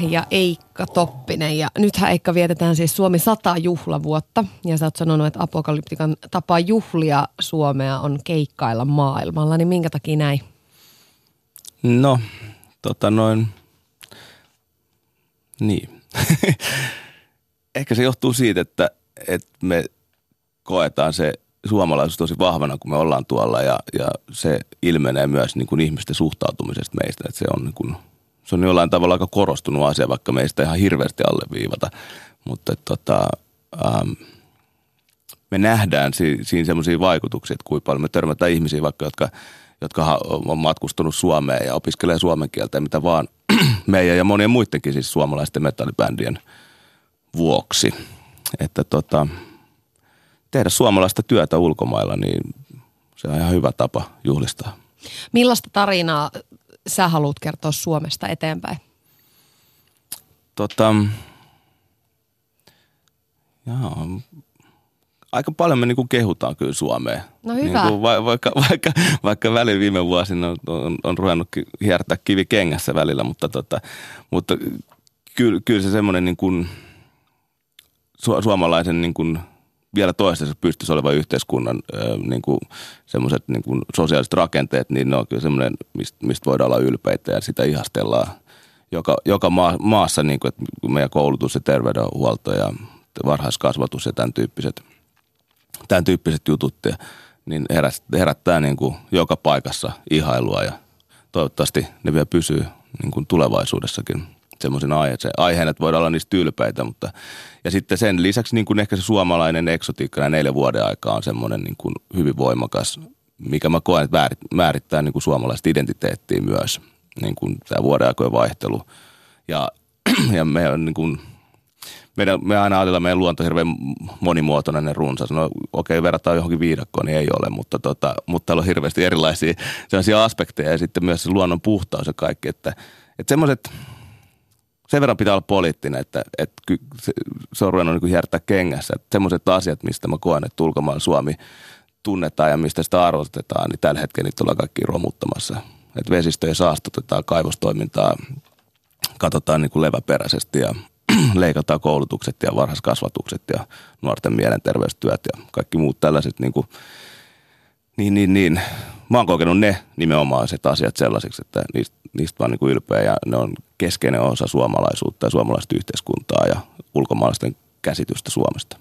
Ja Eikka Toppinen. Ja nythän Eikka vietetään siis Suomi 100 juhlavuotta. Ja sä oot sanonut, että apokalyptikan tapa juhlia Suomea on keikkailla maailmalla. Niin minkä takia näin? No, tota noin, niin. Ehkä se johtuu siitä, että, että me koetaan se suomalaisuus tosi vahvana, kun me ollaan tuolla ja, ja se ilmenee myös niin kuin ihmisten suhtautumisesta meistä, että se on, niin kuin, se on jollain tavalla aika korostunut asia, vaikka meistä ihan hirveästi alleviivata, mutta tota, ähm, me nähdään si- siinä semmoisia vaikutuksia, että kuinka paljon me törmätään ihmisiä vaikka, jotka, jotka on matkustunut Suomeen ja opiskelee suomen kieltä ja mitä vaan meidän ja monien muidenkin siis suomalaisten metallibändien vuoksi. Että tota, tehdä suomalaista työtä ulkomailla, niin se on ihan hyvä tapa juhlistaa. Millaista tarinaa sä haluat kertoa Suomesta eteenpäin? Tota, Jaa, aika paljon me niin kuin kehutaan kyllä Suomeen. No hyvä. Niin kuin va- vaikka, vaikka, vaikka välillä viime vuosina on, on, on ruvennut hiertää kivi kengässä välillä, mutta, tota, mutta kyllä, kyllä se semmoinen niin kuin su- suomalaisen niin kuin vielä toistaiseksi pystyssä olevan yhteiskunnan niin kuin semmoiset niin kuin sosiaaliset rakenteet, niin ne on kyllä semmoinen, mistä, mistä voidaan olla ylpeitä ja sitä ihastellaan joka, joka maa, maassa, niin kuin, että meidän koulutus ja terveydenhuolto ja varhaiskasvatus ja tämän tyyppiset, tämän tyyppiset jutut, ja, niin herät, herättää niin kuin joka paikassa ihailua ja toivottavasti ne vielä pysyy niin kuin tulevaisuudessakin semmoisena aiheeseen, aiheen, että voidaan olla niistä ylpeitä, mutta ja sitten sen lisäksi niin kuin ehkä se suomalainen eksotiikka ja neljä vuoden aikaa on semmoinen niin kuin hyvin voimakas, mikä mä koen, että määrittää niin kuin suomalaista identiteettiä myös, niin kuin tämä vuoden aikojen vaihtelu. Ja, ja me niin kuin, meidän, me aina ajatellaan, meidän luonto on hirveän monimuotoinen ja runsas. No okei, okay, verrataan johonkin viidakkoon, niin ei ole, mutta, tota, mutta täällä on hirveästi erilaisia sellaisia aspekteja ja sitten myös se luonnon puhtaus ja kaikki, että, että semmoiset, sen verran pitää olla poliittinen, että, että se, se on ruvennut niin hiertää kengässä. Semmoiset asiat, mistä mä koen, että ulkomaan Suomi tunnetaan ja mistä sitä arvostetaan, niin tällä hetkellä niitä ollaan kaikki romuttamassa. Että vesistöjä saastutetaan, kaivostoimintaa katsotaan niin kuin leväperäisesti ja leikataan koulutukset ja varhaiskasvatukset ja nuorten mielenterveystyöt ja kaikki muut tällaiset niin kuin, niin, niin, niin. Mä oon kokenut ne nimenomaiset asiat sellaisiksi, että niistä, niistä vaan niin kuin ylpeä ja ne on keskeinen osa suomalaisuutta ja suomalaista yhteiskuntaa ja ulkomaalaisten käsitystä Suomesta.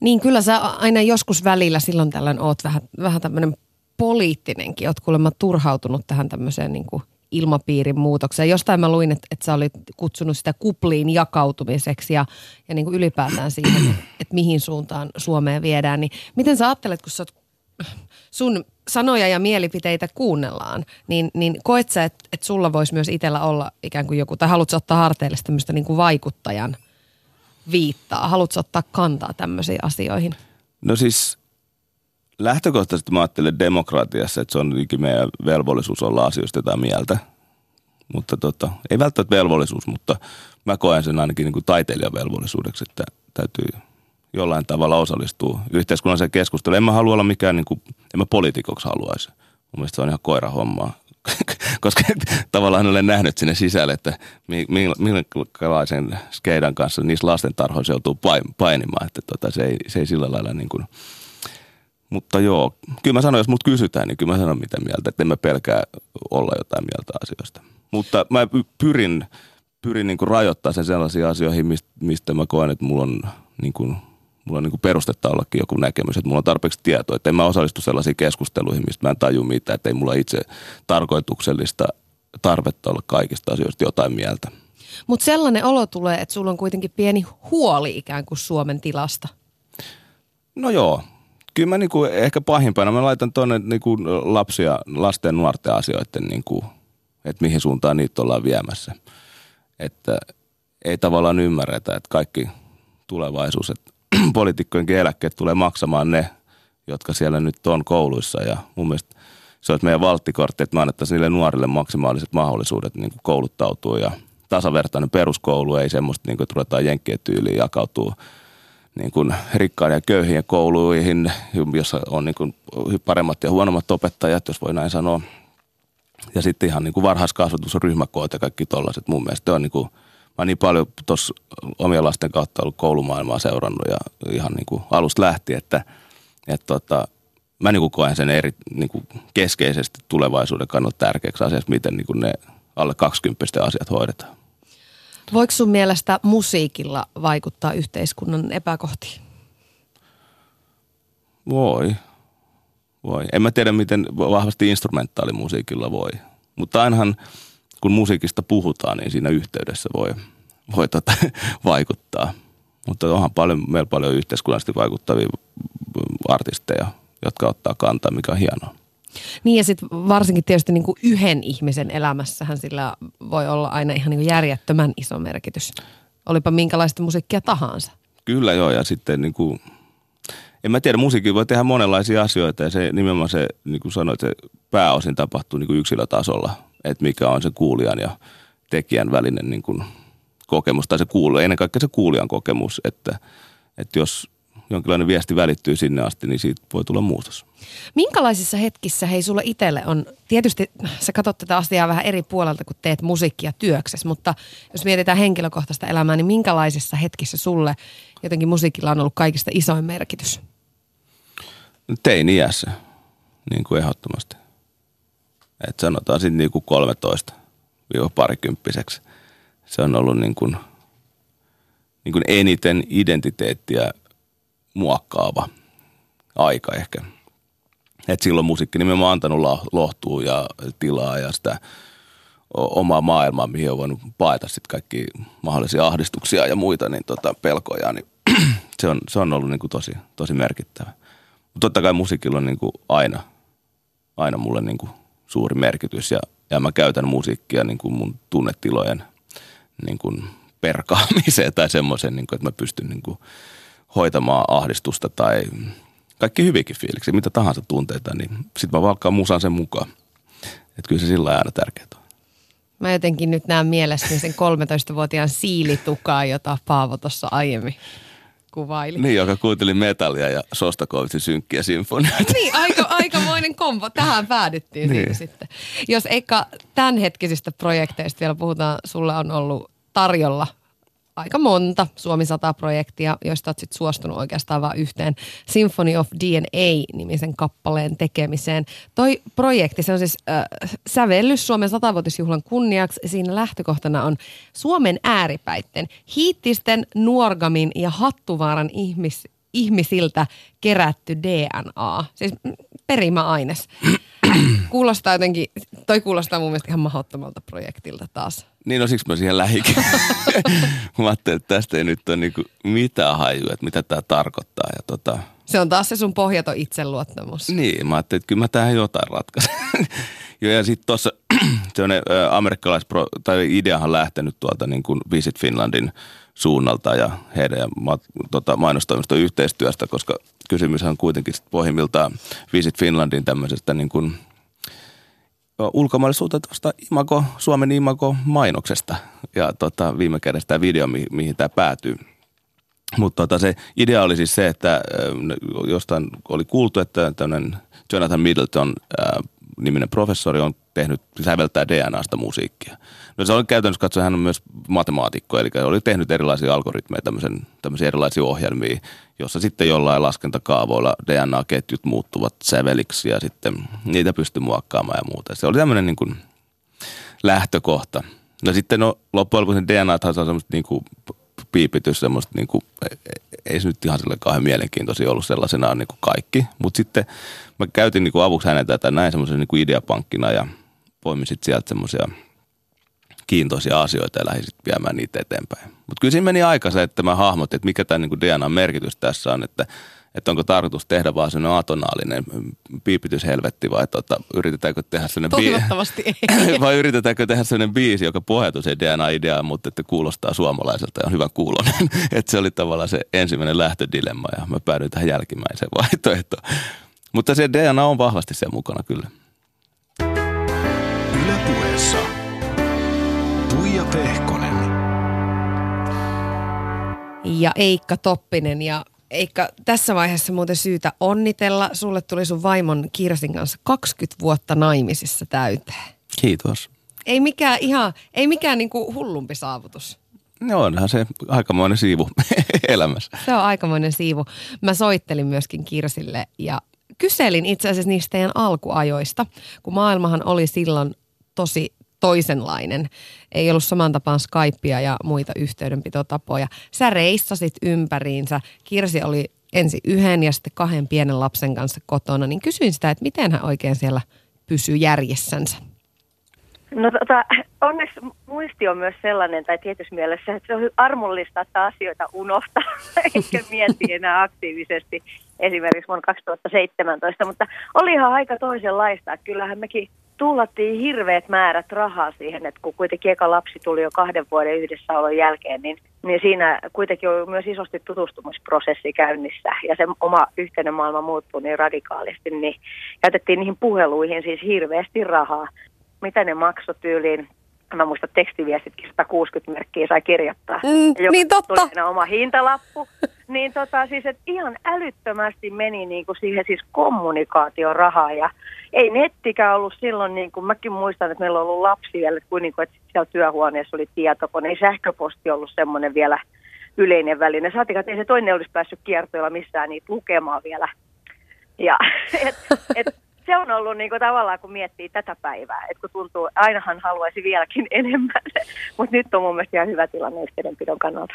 Niin kyllä sä aina joskus välillä silloin tällöin oot vähän, vähän tämmöinen poliittinenkin. Oot kuulemma turhautunut tähän tämmöiseen niin kuin ilmapiirin muutokseen. Jostain mä luin, että, että sä olit kutsunut sitä kupliin jakautumiseksi ja, ja niin kuin ylipäätään siihen, että, että mihin suuntaan Suomeen viedään. Niin miten sä ajattelet, kun sä oot, sun sanoja ja mielipiteitä kuunnellaan, niin, niin koet sä, että, että sulla voisi myös itsellä olla ikään kuin joku, tai haluatko ottaa harteille tämmöistä niin kuin vaikuttajan viittaa? Haluatko ottaa kantaa tämmöisiin asioihin? No siis lähtökohtaisesti mä ajattelen demokratiassa, että se on meidän velvollisuus olla asioista jotain mieltä. Mutta tota, ei välttämättä velvollisuus, mutta mä koen sen ainakin niin kuin taiteilijan velvollisuudeksi, että täytyy jollain tavalla osallistua yhteiskunnalliseen keskusteluun. En mä halua olla mikään, niin kuin, en mä poliitikoksi haluaisi. Mun mielestä se on ihan koira hommaa. Koska tavallaan olen nähnyt sinne sisälle, että minkälaisen skeidan kanssa niissä lastentarhoissa joutuu painimaan. Että tota, se, ei, se ei sillä lailla niin kuin – mutta joo, kyllä mä sanon, jos mut kysytään, niin kyllä mä sanon mitä mieltä, että en mä pelkää olla jotain mieltä asioista. Mutta mä pyrin, pyrin niin rajoittamaan sen sellaisiin asioihin, mistä mä koen, että mulla on, niin kuin, mulla on niin kuin perustetta ollakin joku näkemys, että mulla on tarpeeksi tietoa, että en mä osallistu sellaisiin keskusteluihin, mistä mä en taju mitään, että ei mulla itse tarkoituksellista tarvetta olla kaikista asioista jotain mieltä. Mutta sellainen olo tulee, että sulla on kuitenkin pieni huoli ikään kuin Suomen tilasta. No joo, kyllä mä niinku, ehkä pahimpana mä laitan tuonne niinku lapsia, lasten ja nuorten asioiden, niinku, että mihin suuntaan niitä ollaan viemässä. Että ei tavallaan ymmärretä, että kaikki tulevaisuus, poliitikkojenkin eläkkeet tulee maksamaan ne, jotka siellä nyt on kouluissa. Ja mun mielestä se olisi meidän valttikortti, että me annettaisiin niille nuorille maksimaaliset mahdollisuudet niin kouluttautua ja tasavertainen peruskoulu, ei semmoista, niin kuin, että ruvetaan jenkkien tyyliin jakautuu niin kuin rikkaan ja köyhien kouluihin, jossa on niin kuin paremmat ja huonommat opettajat, jos voi näin sanoa. Ja sitten ihan niin kuin varhaiskasvatus, ryhmäkoot ja kaikki tollaiset. Mun mielestä on niin kuin, mä oon niin paljon tuossa omien lasten kautta ollut koulumaailmaa seurannut ja ihan niin kuin alusta lähti, että, että tota, mä niin kuin koen sen eri niin kuin keskeisesti tulevaisuuden kannalta tärkeäksi asiaksi, miten niin kuin ne alle 20 asiat hoidetaan. Voiko sun mielestä musiikilla vaikuttaa yhteiskunnan epäkohtiin? Voi. Voi. En mä tiedä, miten vahvasti instrumentaalimusiikilla voi. Mutta ainahan, kun musiikista puhutaan, niin siinä yhteydessä voi, voi tota, vaikuttaa. Mutta onhan paljon, meillä paljon yhteiskunnallisesti vaikuttavia artisteja, jotka ottaa kantaa, mikä on hienoa. Niin ja sitten varsinkin tietysti niin kuin yhden ihmisen elämässähän sillä voi olla aina ihan niin kuin järjettömän iso merkitys. Olipa minkälaista musiikkia tahansa. Kyllä joo ja sitten niin kuin, en mä tiedä, musiikki voi tehdä monenlaisia asioita ja se nimenomaan se, niin kuin sanoit, se pääosin tapahtuu niin kuin yksilötasolla, että mikä on se kuulijan ja tekijän välinen niin kuin kokemus tai se kuulu, ennen kaikkea se kuulijan kokemus, että, että jos jonkinlainen viesti välittyy sinne asti, niin siitä voi tulla muutos. Minkälaisissa hetkissä hei sulle itselle on, tietysti sä katsot tätä asiaa vähän eri puolelta, kun teet musiikkia työksessä, mutta jos mietitään henkilökohtaista elämää, niin minkälaisissa hetkissä sulle jotenkin musiikilla on ollut kaikista isoin merkitys? Teini-iässä, niin kuin ehdottomasti. Et sanotaan sitten niin kuin 13 parikymppiseksi. Se on ollut niin kuin, niin kuin eniten identiteettiä muokkaava aika ehkä. Et silloin musiikki nimenomaan antanut lohtua ja tilaa ja sitä omaa maailmaa, mihin on voinut paeta sitten kaikki mahdollisia ahdistuksia ja muita niin tota, pelkoja, niin se on, se on ollut niin kuin tosi, tosi merkittävä. Mutta totta kai musiikilla on niin kuin aina, aina mulle niin kuin suuri merkitys ja, ja mä käytän musiikkia niin kuin mun tunnetilojen niin kuin perkaamiseen tai semmoisen, niin että mä pystyn niin kuin hoitamaan ahdistusta tai kaikki hyvinkin fiiliksi, mitä tahansa tunteita, niin sitten mä valkkaan musan sen mukaan. Että kyllä se sillä aina tärkeää on. Mä jotenkin nyt näen mielessäni sen 13-vuotiaan siilitukaa, jota Paavo tuossa aiemmin kuvaili. Niin, joka kuunteli metallia ja Sostakovitsin synkkiä sinfonioita. Niin, aika, aikamoinen kombo. Tähän päädyttiin niin. siinä sitten. Jos Eikka tämänhetkisistä projekteista vielä puhutaan, sulla on ollut tarjolla aika monta Suomi 100-projektia, joista olet sit suostunut oikeastaan vain yhteen Symphony of DNA-nimisen kappaleen tekemiseen. Toi projekti, se on siis äh, sävellys Suomen 100-vuotisjuhlan kunniaksi. Siinä lähtökohtana on Suomen ääripäitten, hiittisten, nuorgamin ja hattuvaaran ihmis, ihmisiltä kerätty DNA. Siis perimäaines. kuulostaa jotenkin, toi kuulostaa mun mielestä ihan mahdottomalta projektilta taas. Niin, no siksi mä siihen lähikin. mä ajattelin, että tästä ei nyt ole niinku mitään hajua, että mitä tämä tarkoittaa. Ja tota... Se on taas se sun pohjaton itseluottamus. Niin, mä ajattelin, että kyllä mä tähän jotain ratkaisen. Joo, ja sitten tuossa sellainen amerikkalais, tai ideahan lähtenyt tuolta niin kuin Visit Finlandin suunnalta ja heidän ja tota, mainostoimiston yhteistyöstä, koska kysymys on kuitenkin pohjimmiltaan Visit Finlandin tämmöisestä niin kuin ulkomaille imago, Suomen imago-mainoksesta. Ja tota, viime kädessä tämä video, mi- mihin tämä päätyy. Mutta tota, se idea oli siis se, että jostain oli kuultu, että tämmöinen Jonathan Middleton niminen professori on tehnyt, säveltää DNAsta musiikkia. No se oli käytännössä katsoen, hän on myös matemaatikko, eli oli tehnyt erilaisia algoritmeja, tämmöisen, tämmöisiä erilaisia ohjelmia, jossa sitten jollain laskentakaavoilla DNA-ketjut muuttuvat säveliksi ja sitten niitä pystyy muokkaamaan ja muuta. Se oli tämmöinen niin kuin lähtökohta. No sitten no, loppujen lopuksi DNA on semmoista niin kuin piipitys, semmoista niin kuin, ei se nyt ihan sille kauhean mielenkiintoisia ollut sellaisenaan niin kuin kaikki. Mutta sitten mä käytin niin kuin avuksi hänen tätä näin semmoisen niin kuin ideapankkina ja poimin sitten sieltä semmoisia kiintoisia asioita ja lähdin sitten viemään niitä eteenpäin. Mutta kyllä siinä meni aika se, että mä hahmotin, että mikä tämä niin DNA-merkitys tässä on, että – että onko tarkoitus tehdä vaan sellainen atonaalinen piipityshelvetti vai tota, yritetäänkö tehdä sellainen biisi, vai yritetäänkö tehdä sellainen biisi, joka pohjautuu se DNA-ideaan, mutta että kuulostaa suomalaiselta ja on hyvän kuulonen. että se oli tavallaan se ensimmäinen lähtödilemma ja mä päädyin tähän jälkimmäiseen vaihtoehtoon. Mutta se DNA on vahvasti sen mukana kyllä. Ylepuheessa Tuija Pehkonen. Ja Eikka Toppinen ja eikä tässä vaiheessa muuten syytä onnitella. Sulle tuli sun vaimon Kirsin kanssa 20 vuotta naimisissa täyteen. Kiitos. Ei mikään ihan, ei mikään niinku hullumpi saavutus. No onhan se aikamoinen siivu elämässä. Se on aikamoinen siivu. Mä soittelin myöskin Kirsille ja kyselin itse asiassa niistä teidän alkuajoista, kun maailmahan oli silloin tosi toisenlainen. Ei ollut saman tapaan Skypea ja muita yhteydenpitotapoja. Sä reissasit ympäriinsä. Kirsi oli ensin yhden ja sitten kahden pienen lapsen kanssa kotona. Niin kysyin sitä, että miten hän oikein siellä pysyy järjessänsä. No tota, onneksi muisti on myös sellainen, tai tietyssä mielessä, että se on armollista, että asioita unohtaa, eikä mieti enää aktiivisesti esimerkiksi vuonna 2017, mutta oli ihan aika toisenlaista. Kyllähän mekin tullattiin hirveät määrät rahaa siihen, että kun kuitenkin eka lapsi tuli jo kahden vuoden yhdessäolon jälkeen, niin, niin siinä kuitenkin oli myös isosti tutustumisprosessi käynnissä ja se oma yhteinen maailma muuttui niin radikaalisti, niin käytettiin niihin puheluihin siis hirveästi rahaa. Mitä ne maksoi tyyliin mä muistan tekstiviestitkin 160 merkkiä sai kirjoittaa. Mm, Ja niin totta. Tuli aina oma hintalappu. niin tota, siis, että ihan älyttömästi meni niin kuin siihen siis kommunikaation rahaa ja ei nettikään ollut silloin, niin kuin mäkin muistan, että meillä on ollut lapsi vielä, että, kuin, niin kuin, että siellä työhuoneessa oli tietokone, ei sähköposti ollut semmoinen vielä yleinen väline. Saatika, että ei se toinen olisi päässyt kiertoilla missään niitä lukemaan vielä. Ja et, et, se on ollut niin kuin, tavallaan, kun miettii tätä päivää, että kun tuntuu, ainahan haluaisi vieläkin enemmän, mutta nyt on mun mielestä ihan hyvä tilanne yhteydenpidon kannalta.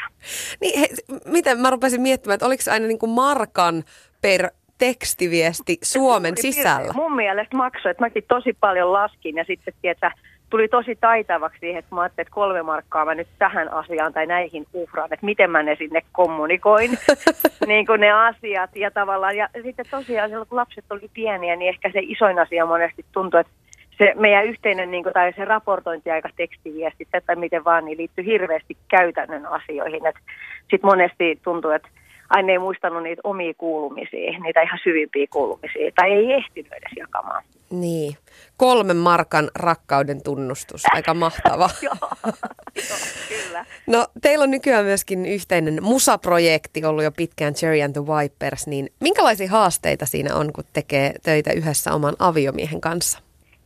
Niin, he, miten mä rupesin miettimään, että oliko se aina niin kuin markan per tekstiviesti Suomen sisällä? Mun mielestä maksoi, että mäkin tosi paljon laskin ja sitten tiedätkö, tuli tosi taitavaksi siihen, että mä ajattelin, että kolme markkaa mä nyt tähän asiaan tai näihin uhraan, että miten mä ne sinne kommunikoin, niin kuin ne asiat ja tavallaan. Ja sitten tosiaan silloin, kun lapset oli pieniä, niin ehkä se isoin asia monesti tuntui, että se meidän yhteinen niin kuin, tai se raportointiaika tekstiviestit tai miten vaan, niin liittyy hirveästi käytännön asioihin. Sitten monesti tuntuu, että aina ei muistanut niitä omia kuulumisia, niitä ihan syvimpiä kuulumisia, tai ei ehtinyt edes jakamaan. Niin. Kolmen markan rakkauden tunnustus. Aika mahtava. Joo, joo, kyllä. No, teillä on nykyään myöskin yhteinen musaprojekti ollut jo pitkään Cherry and the Vipers, niin minkälaisia haasteita siinä on, kun tekee töitä yhdessä oman aviomiehen kanssa?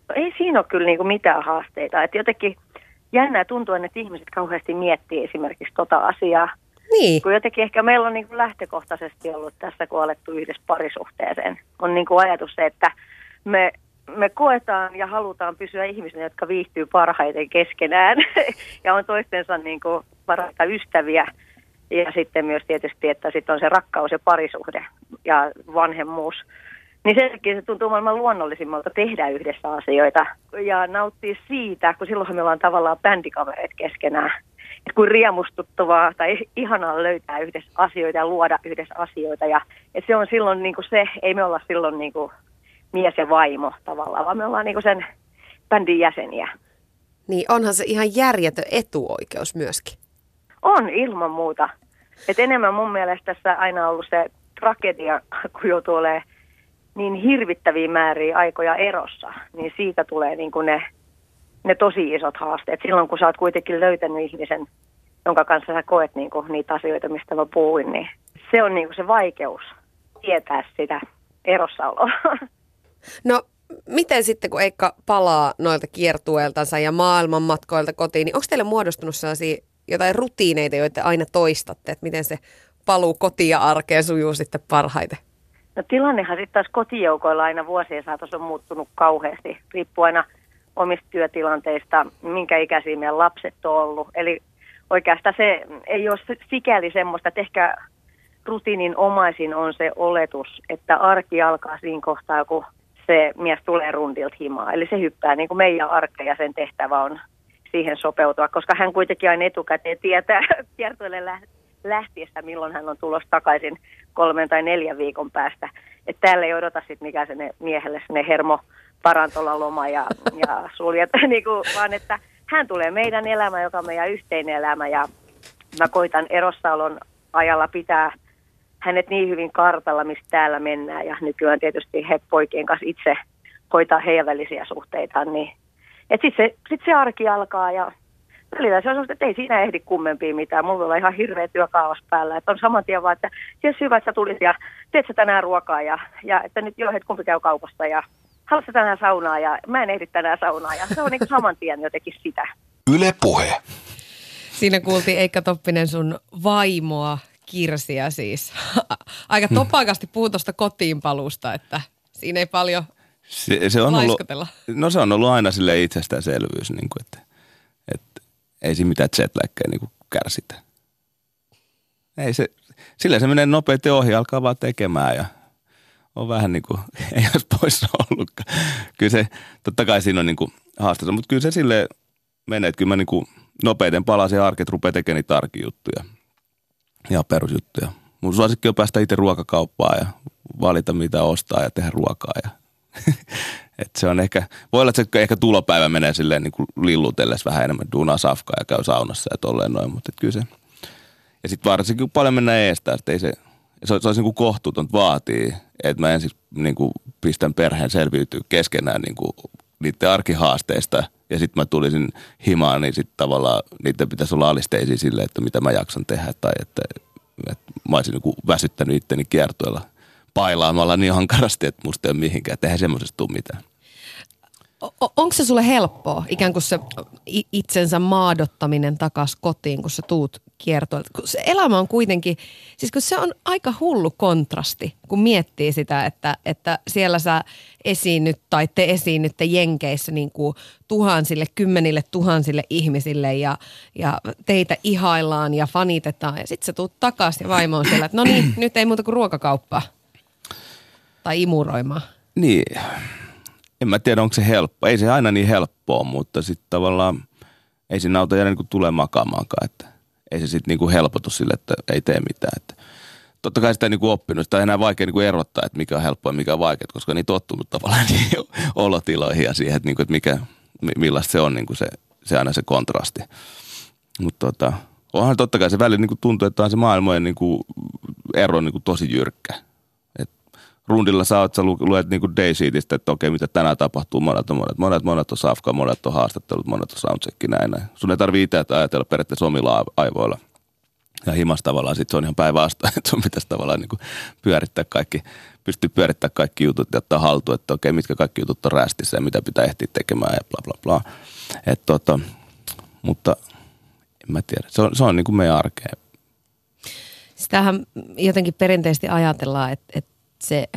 No ei siinä ole kyllä niinku mitään haasteita. Et jotenkin jännää tuntuu, että ihmiset kauheasti miettii esimerkiksi tota asiaa. Niin. Kun jotenkin ehkä meillä on niinku lähtökohtaisesti ollut tässä, kun alettu yhdessä parisuhteeseen, on niinku ajatus se, että me, me koetaan ja halutaan pysyä ihmisinä, jotka viihtyy parhaiten keskenään ja on toistensa niinku parhaita ystäviä. Ja sitten myös tietysti, että sitten on se rakkaus ja parisuhde ja vanhemmuus. Niin sen se tuntuu maailman luonnollisimmalta tehdä yhdessä asioita ja nauttia siitä, kun silloinhan me ollaan tavallaan bändikavereet keskenään. Et kuin riemustuttavaa tai ihanaa löytää yhdessä asioita ja luoda yhdessä asioita. Ja, et se on silloin niin kuin se, ei me olla silloin niin kuin mies ja vaimo tavallaan, vaan me ollaan niin kuin sen bändin jäseniä. Niin onhan se ihan järjetön etuoikeus myöskin. On ilman muuta. Et enemmän mun mielestä tässä aina ollut se tragedia, kun joutuu olemaan niin hirvittäviä määriä aikoja erossa, niin siitä tulee niin kuin ne, ne tosi isot haasteet. Silloin kun sä oot kuitenkin löytänyt ihmisen, jonka kanssa sä koet niin kuin niitä asioita, mistä mä puhuin, niin se on niin kuin se vaikeus tietää sitä erossaoloa. No, miten sitten, kun Eikka palaa noilta kiertueeltansa ja maailmanmatkoilta kotiin, niin onko teille muodostunut sellaisia jotain rutiineita, joita aina toistatte, että miten se paluu kotiin ja arkeen sujuu sitten parhaiten? No tilannehan sitten taas kotijoukoilla aina vuosien saatossa on muuttunut kauheasti, riippuu aina omista työtilanteista, minkä ikäisiä meidän lapset on ollut. Eli oikeastaan se ei ole sikäli semmoista, että ehkä rutiinin omaisin on se oletus, että arki alkaa siinä kohtaa, kun se mies tulee rundilta himaa. Eli se hyppää niin kuin meidän arkeen ja sen tehtävä on siihen sopeutua, koska hän kuitenkin aina etukäteen tietää kiertoille lähtiessä, milloin hän on tulossa takaisin kolmen tai neljän viikon päästä. Että täällä ei odota sitten mikä se miehelle sinne hermo parantolaloma ja, ja suljet, niin kuin, vaan että hän tulee meidän elämä, joka on meidän yhteinen elämä ja mä koitan erossaolon ajalla pitää hänet niin hyvin kartalla, mistä täällä mennään ja nykyään tietysti he poikien kanssa itse hoitaa heidän välisiä suhteitaan, niin että sitten se, sit se arki alkaa ja välillä se on sellaista, että ei siinä ehdi kummempia mitään. Mulla on ihan hirveä työkaavas päällä. Että on saman tien vaan, että ties hyvä, että sä tulit ja teet sä tänään ruokaa ja, ja että nyt jo hetki kumpi käy kaupasta ja haluatko tänään saunaa ja mä en ehdi tänään saunaa ja se on niin saman tien jotenkin sitä. Yle Puhe. Siinä kuultiin Eikka Toppinen sun vaimoa Kirsiä siis. Aika topakasti puhuu tuosta kotiinpaluusta, että siinä ei paljon Se, se on ollut, no se on ollut aina sille itsestäänselvyys, niin kuin, että, että ei siinä mitään jetlaggeja niin kärsitä. Ei se, sillä se menee nopeasti ohi, alkaa vaan tekemään ja on vähän niin kuin, ei olisi poissa ollutkaan. Kyllä se, totta kai siinä on niin kuin mutta kyllä se sille menee, että kyllä mä niin kuin nopeiten palasin arkeen, että rupeaa tekemään niitä arkijuttuja ja perusjuttuja. Mun suosikki on päästä itse ruokakauppaan ja valita mitä ostaa ja tehdä ruokaa. Ja et se on ehkä, voi olla, että se ehkä tulopäivä menee silleen niin lillutelles vähän enemmän duunaa safkaa ja käy saunassa ja tolleen noin, mutta kyllä se. Ja sitten varsinkin kun paljon mennään eestään, että ei se, se, se olisi niin kuin kohtuuton vaatii, että mä ensin niin kuin pistän perheen selviytyä keskenään niin kuin niiden arkihaasteista Ja sitten mä tulisin himaan, niin sitten tavallaan niiden pitäisi olla alisteisia sille, että mitä mä jaksan tehdä. Tai että, että mä olisin niin väsyttänyt itteni kiertoilla pailaamalla niin hankarasti, että musta ei ole mihinkään. Että eihän semmoisesta tule mitään. Onko se sulle helppoa, ikään kuin se itsensä maadottaminen takas kotiin, kun sä tuut kiertoilta? Se elämä on kuitenkin, siis kun se on aika hullu kontrasti, kun miettii sitä, että, että siellä sä esiinnyt tai te esiinnytte Jenkeissä niin kuin tuhansille, kymmenille tuhansille ihmisille ja, ja teitä ihaillaan ja fanitetaan. Ja sitten sä tuut takaisin ja vaimo on siellä, että no niin, nyt ei muuta kuin ruokakauppaa tai imuroimaan. Niin, en mä tiedä onko se helppo. Ei se aina niin helppoa, mutta sitten tavallaan ei siinä auta jäädä niin tulee makaamaankaan. Että ei se sitten niin helpotu sille, että ei tee mitään. Että totta kai sitä ei niin oppinut. Sitä on enää vaikea niin erottaa, että mikä on helppoa ja mikä on vaikeaa, koska niin tottunut tavallaan niin olotiloihin ja siihen, että, niin kuin, että mikä, millaista se on niin kuin se, se aina se kontrasti. Mutta tota, onhan totta kai se välillä niin tuntuu, että on se maailmojen niin kuin ero niin kuin tosi jyrkkä rundilla sä, oot, sä luet niin kuin Daysheetistä, että okei, mitä tänään tapahtuu, monet on monet, monet, monet on safka, monet on haastattelut, monet on soundcheck, näin, näin. Sun ei tarvii itse ajatella periaatteessa omilla aivoilla. Ja himas tavallaan sit se on ihan päinvastoin, että sun pitäisi tavallaan niin kuin pyörittää kaikki, pystyy pyörittämään kaikki jutut ja ottaa haltuun, että okei, mitkä kaikki jutut on rästissä ja mitä pitää ehtiä tekemään ja bla bla bla. Et tota, mutta en mä tiedä, se on, se on niin kuin meidän arkeen. Sitähän jotenkin perinteisesti ajatellaan, että, että se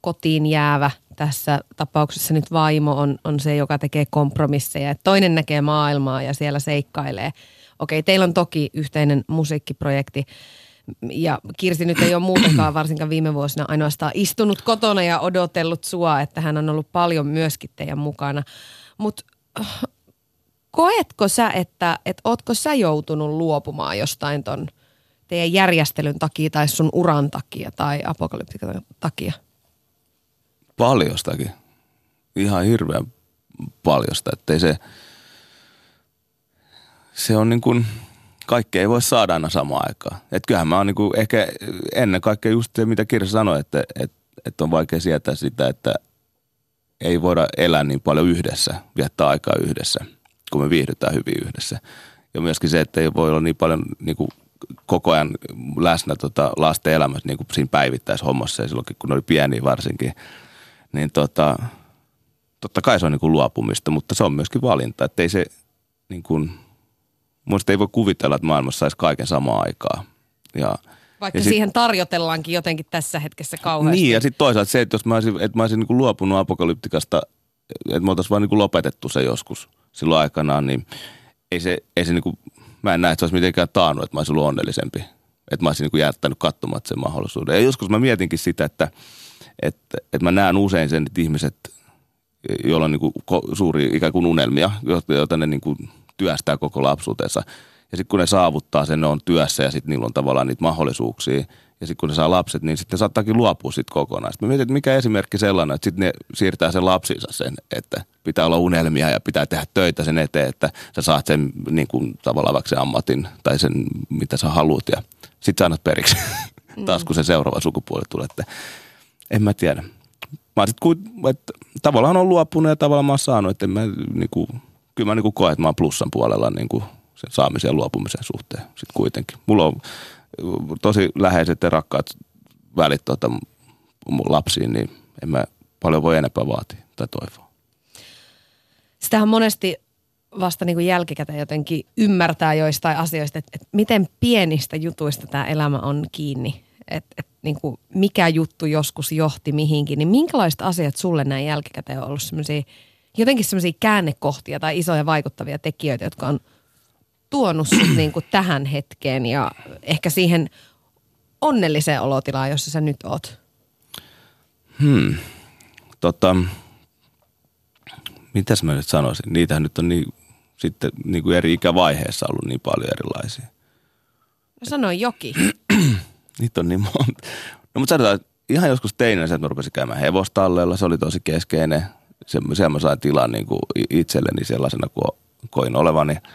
kotiin jäävä tässä tapauksessa nyt vaimo on, on se, joka tekee kompromisseja. Et toinen näkee maailmaa ja siellä seikkailee. Okei, teillä on toki yhteinen musiikkiprojekti ja Kirsi nyt ei ole muutenkaan varsinkaan viime vuosina ainoastaan istunut kotona ja odotellut sua, että hän on ollut paljon myöskin teidän mukana. Mutta koetko sä, että, että ootko sä joutunut luopumaan jostain ton – teidän järjestelyn takia tai sun uran takia tai apokalyptikan takia? Paljostakin. Ihan hirveän paljosta, ettei se, se on niin kuin, kaikki ei voi saada aina samaan aikaan. Että kyllähän mä oon niin kuin ehkä ennen kaikkea just se, mitä Kirsi sanoi, että, että, että on vaikea sietää sitä, että ei voida elää niin paljon yhdessä, viettää aikaa yhdessä, kun me viihdytään hyvin yhdessä. Ja myöskin se, että ei voi olla niin paljon niin kuin koko ajan läsnä tota lasten elämässä niin kuin siinä päivittäishommassa ja silloinkin, kun ne oli pieniä varsinkin. Niin tota, totta kai se on niin kuin luopumista, mutta se on myöskin valinta. Että ei se niin kuin, muista ei voi kuvitella, että maailmassa saisi kaiken samaan aikaa. Ja, Vaikka ja sit, siihen tarjotellaankin jotenkin tässä hetkessä kauheasti. Niin, ja sitten toisaalta se, että jos mä olisin, että mä olisin niin kuin luopunut apokalyptikasta, että me oltaisiin vaan niin kuin lopetettu se joskus silloin aikanaan, niin ei se, ei se niin kuin mä en näe, että se olisi mitenkään taannut, että mä olisin ollut onnellisempi. Että mä olisin niin jättänyt katsomatta sen mahdollisuuden. Ja joskus mä mietinkin sitä, että, että, että mä näen usein sen, että ihmiset, joilla on niin kuin suuri ikään kuin unelmia, joita ne niin kuin työstää koko lapsuutensa. Ja sitten kun ne saavuttaa sen, ne on työssä ja sitten niillä on tavallaan niitä mahdollisuuksia – ja sitten kun ne saa lapset, niin sitten saattaakin luopua sitten kokonaan. Sitten mä mietin, että mikä esimerkki sellainen, että sitten ne siirtää sen lapsinsa sen, että pitää olla unelmia ja pitää tehdä töitä sen eteen, että sä saat sen niin kuin tavallaan vaikka sen ammatin tai sen, mitä sä haluat ja sitten sä annat periksi mm. taas, kun se seuraava sukupuoli tulee. Että en mä tiedä. Mä sit, että tavallaan on luopunut ja tavallaan mä oon saanut, että mä niin kuin, kyllä mä niin kuin koen, että mä oon plussan puolella niin kuin sen saamisen ja luopumisen suhteen sitten kuitenkin. Mulla on tosi läheiset ja rakkaat välit tuota, lapsiin, niin en mä paljon voi enempää vaatia tai toivoa. Sitähän monesti vasta niin kuin jälkikäteen jotenkin ymmärtää joistain asioista, että, että miten pienistä jutuista tämä elämä on kiinni. Että, että niin kuin mikä juttu joskus johti mihinkin, niin minkälaiset asiat sulle näin jälkikäteen on ollut semmoisia, jotenkin semmoisia käännekohtia tai isoja vaikuttavia tekijöitä, jotka on – tuonut sut niin kuin tähän hetkeen ja ehkä siihen onnelliseen olotilaan, jossa sä nyt oot? Hmm. Tota, mitäs mä nyt sanoisin? Niitähän nyt on niin, sitten niin kuin eri ikävaiheessa ollut niin paljon erilaisia. No sanoin joki. Niitä on niin monta. No mutta sanotaan, ihan joskus teinä se, että mä rupesin käymään hevostallella. Se oli tosi keskeinen. Se, se mä sain tilan niin kuin itselleni sellaisena kuin koin olevani –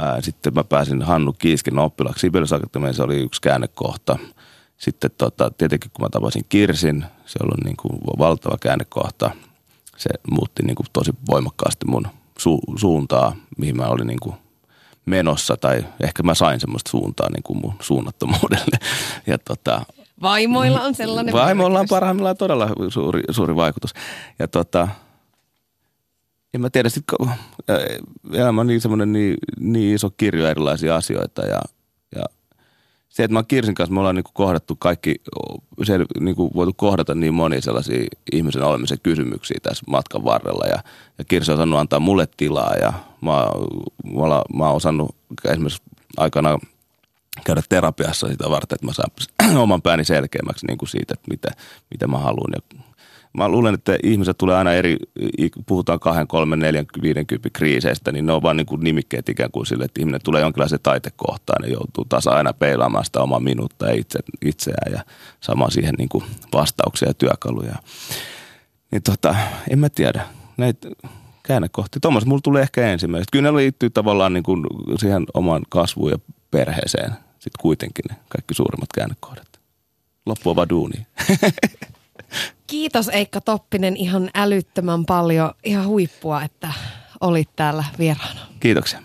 Ää, sitten mä pääsin Hannu Kiiskin oppilaksi Sibelius se oli yksi käännekohta. Sitten tota, tietenkin kun mä tapasin Kirsin, se oli niin kuin valtava käännekohta. Se muutti niin kuin tosi voimakkaasti mun su- suuntaa, mihin mä olin niin kuin menossa, tai ehkä mä sain semmoista suuntaa niin kuin mun suunnattomuudelle. Ja tota, Vaimoilla on sellainen Vaimoilla on parhaimmillaan todella suuri, suuri vaikutus. Ja tota, en mä tiedä, sit, elämä on niin semmoinen niin, niin iso kirjo erilaisia asioita ja, ja se, että mä Kirsin kanssa, me ollaan niinku kohdattu kaikki, se niinku voitu kohdata niin monia sellaisia ihmisen olemisen kysymyksiä tässä matkan varrella ja, ja Kirsi on osannut antaa mulle tilaa ja mä, mä, olla, mä oon osannut esimerkiksi aikana käydä terapiassa sitä varten, että mä saan oman pääni selkeämmäksi niin kuin siitä, että mitä, mitä mä haluan. Ja mä luulen, että ihmiset tulee aina eri, puhutaan kahden, kolmen, neljän, viidenkympin kriiseistä, niin ne on vaan niin kuin nimikkeet ikään kuin sille, että ihminen tulee jonkinlaiseen taitekohtaan ja joutuu taas aina peilaamaan sitä omaa minuutta ja itse, itseään ja saamaan siihen niin kuin vastauksia ja työkaluja. Niin tota, en mä tiedä. Näitä käännekohtia. Tuommoista mulla tulee ehkä ensimmäiset. Kyllä ne liittyy tavallaan niin kuin siihen omaan kasvuun ja perheeseen sitten kuitenkin ne kaikki suurimmat käännekohdat. Loppu on vaan duuni. Kiitos Eikka Toppinen ihan älyttömän paljon, ihan huippua, että olit täällä vieraana. Kiitoksia.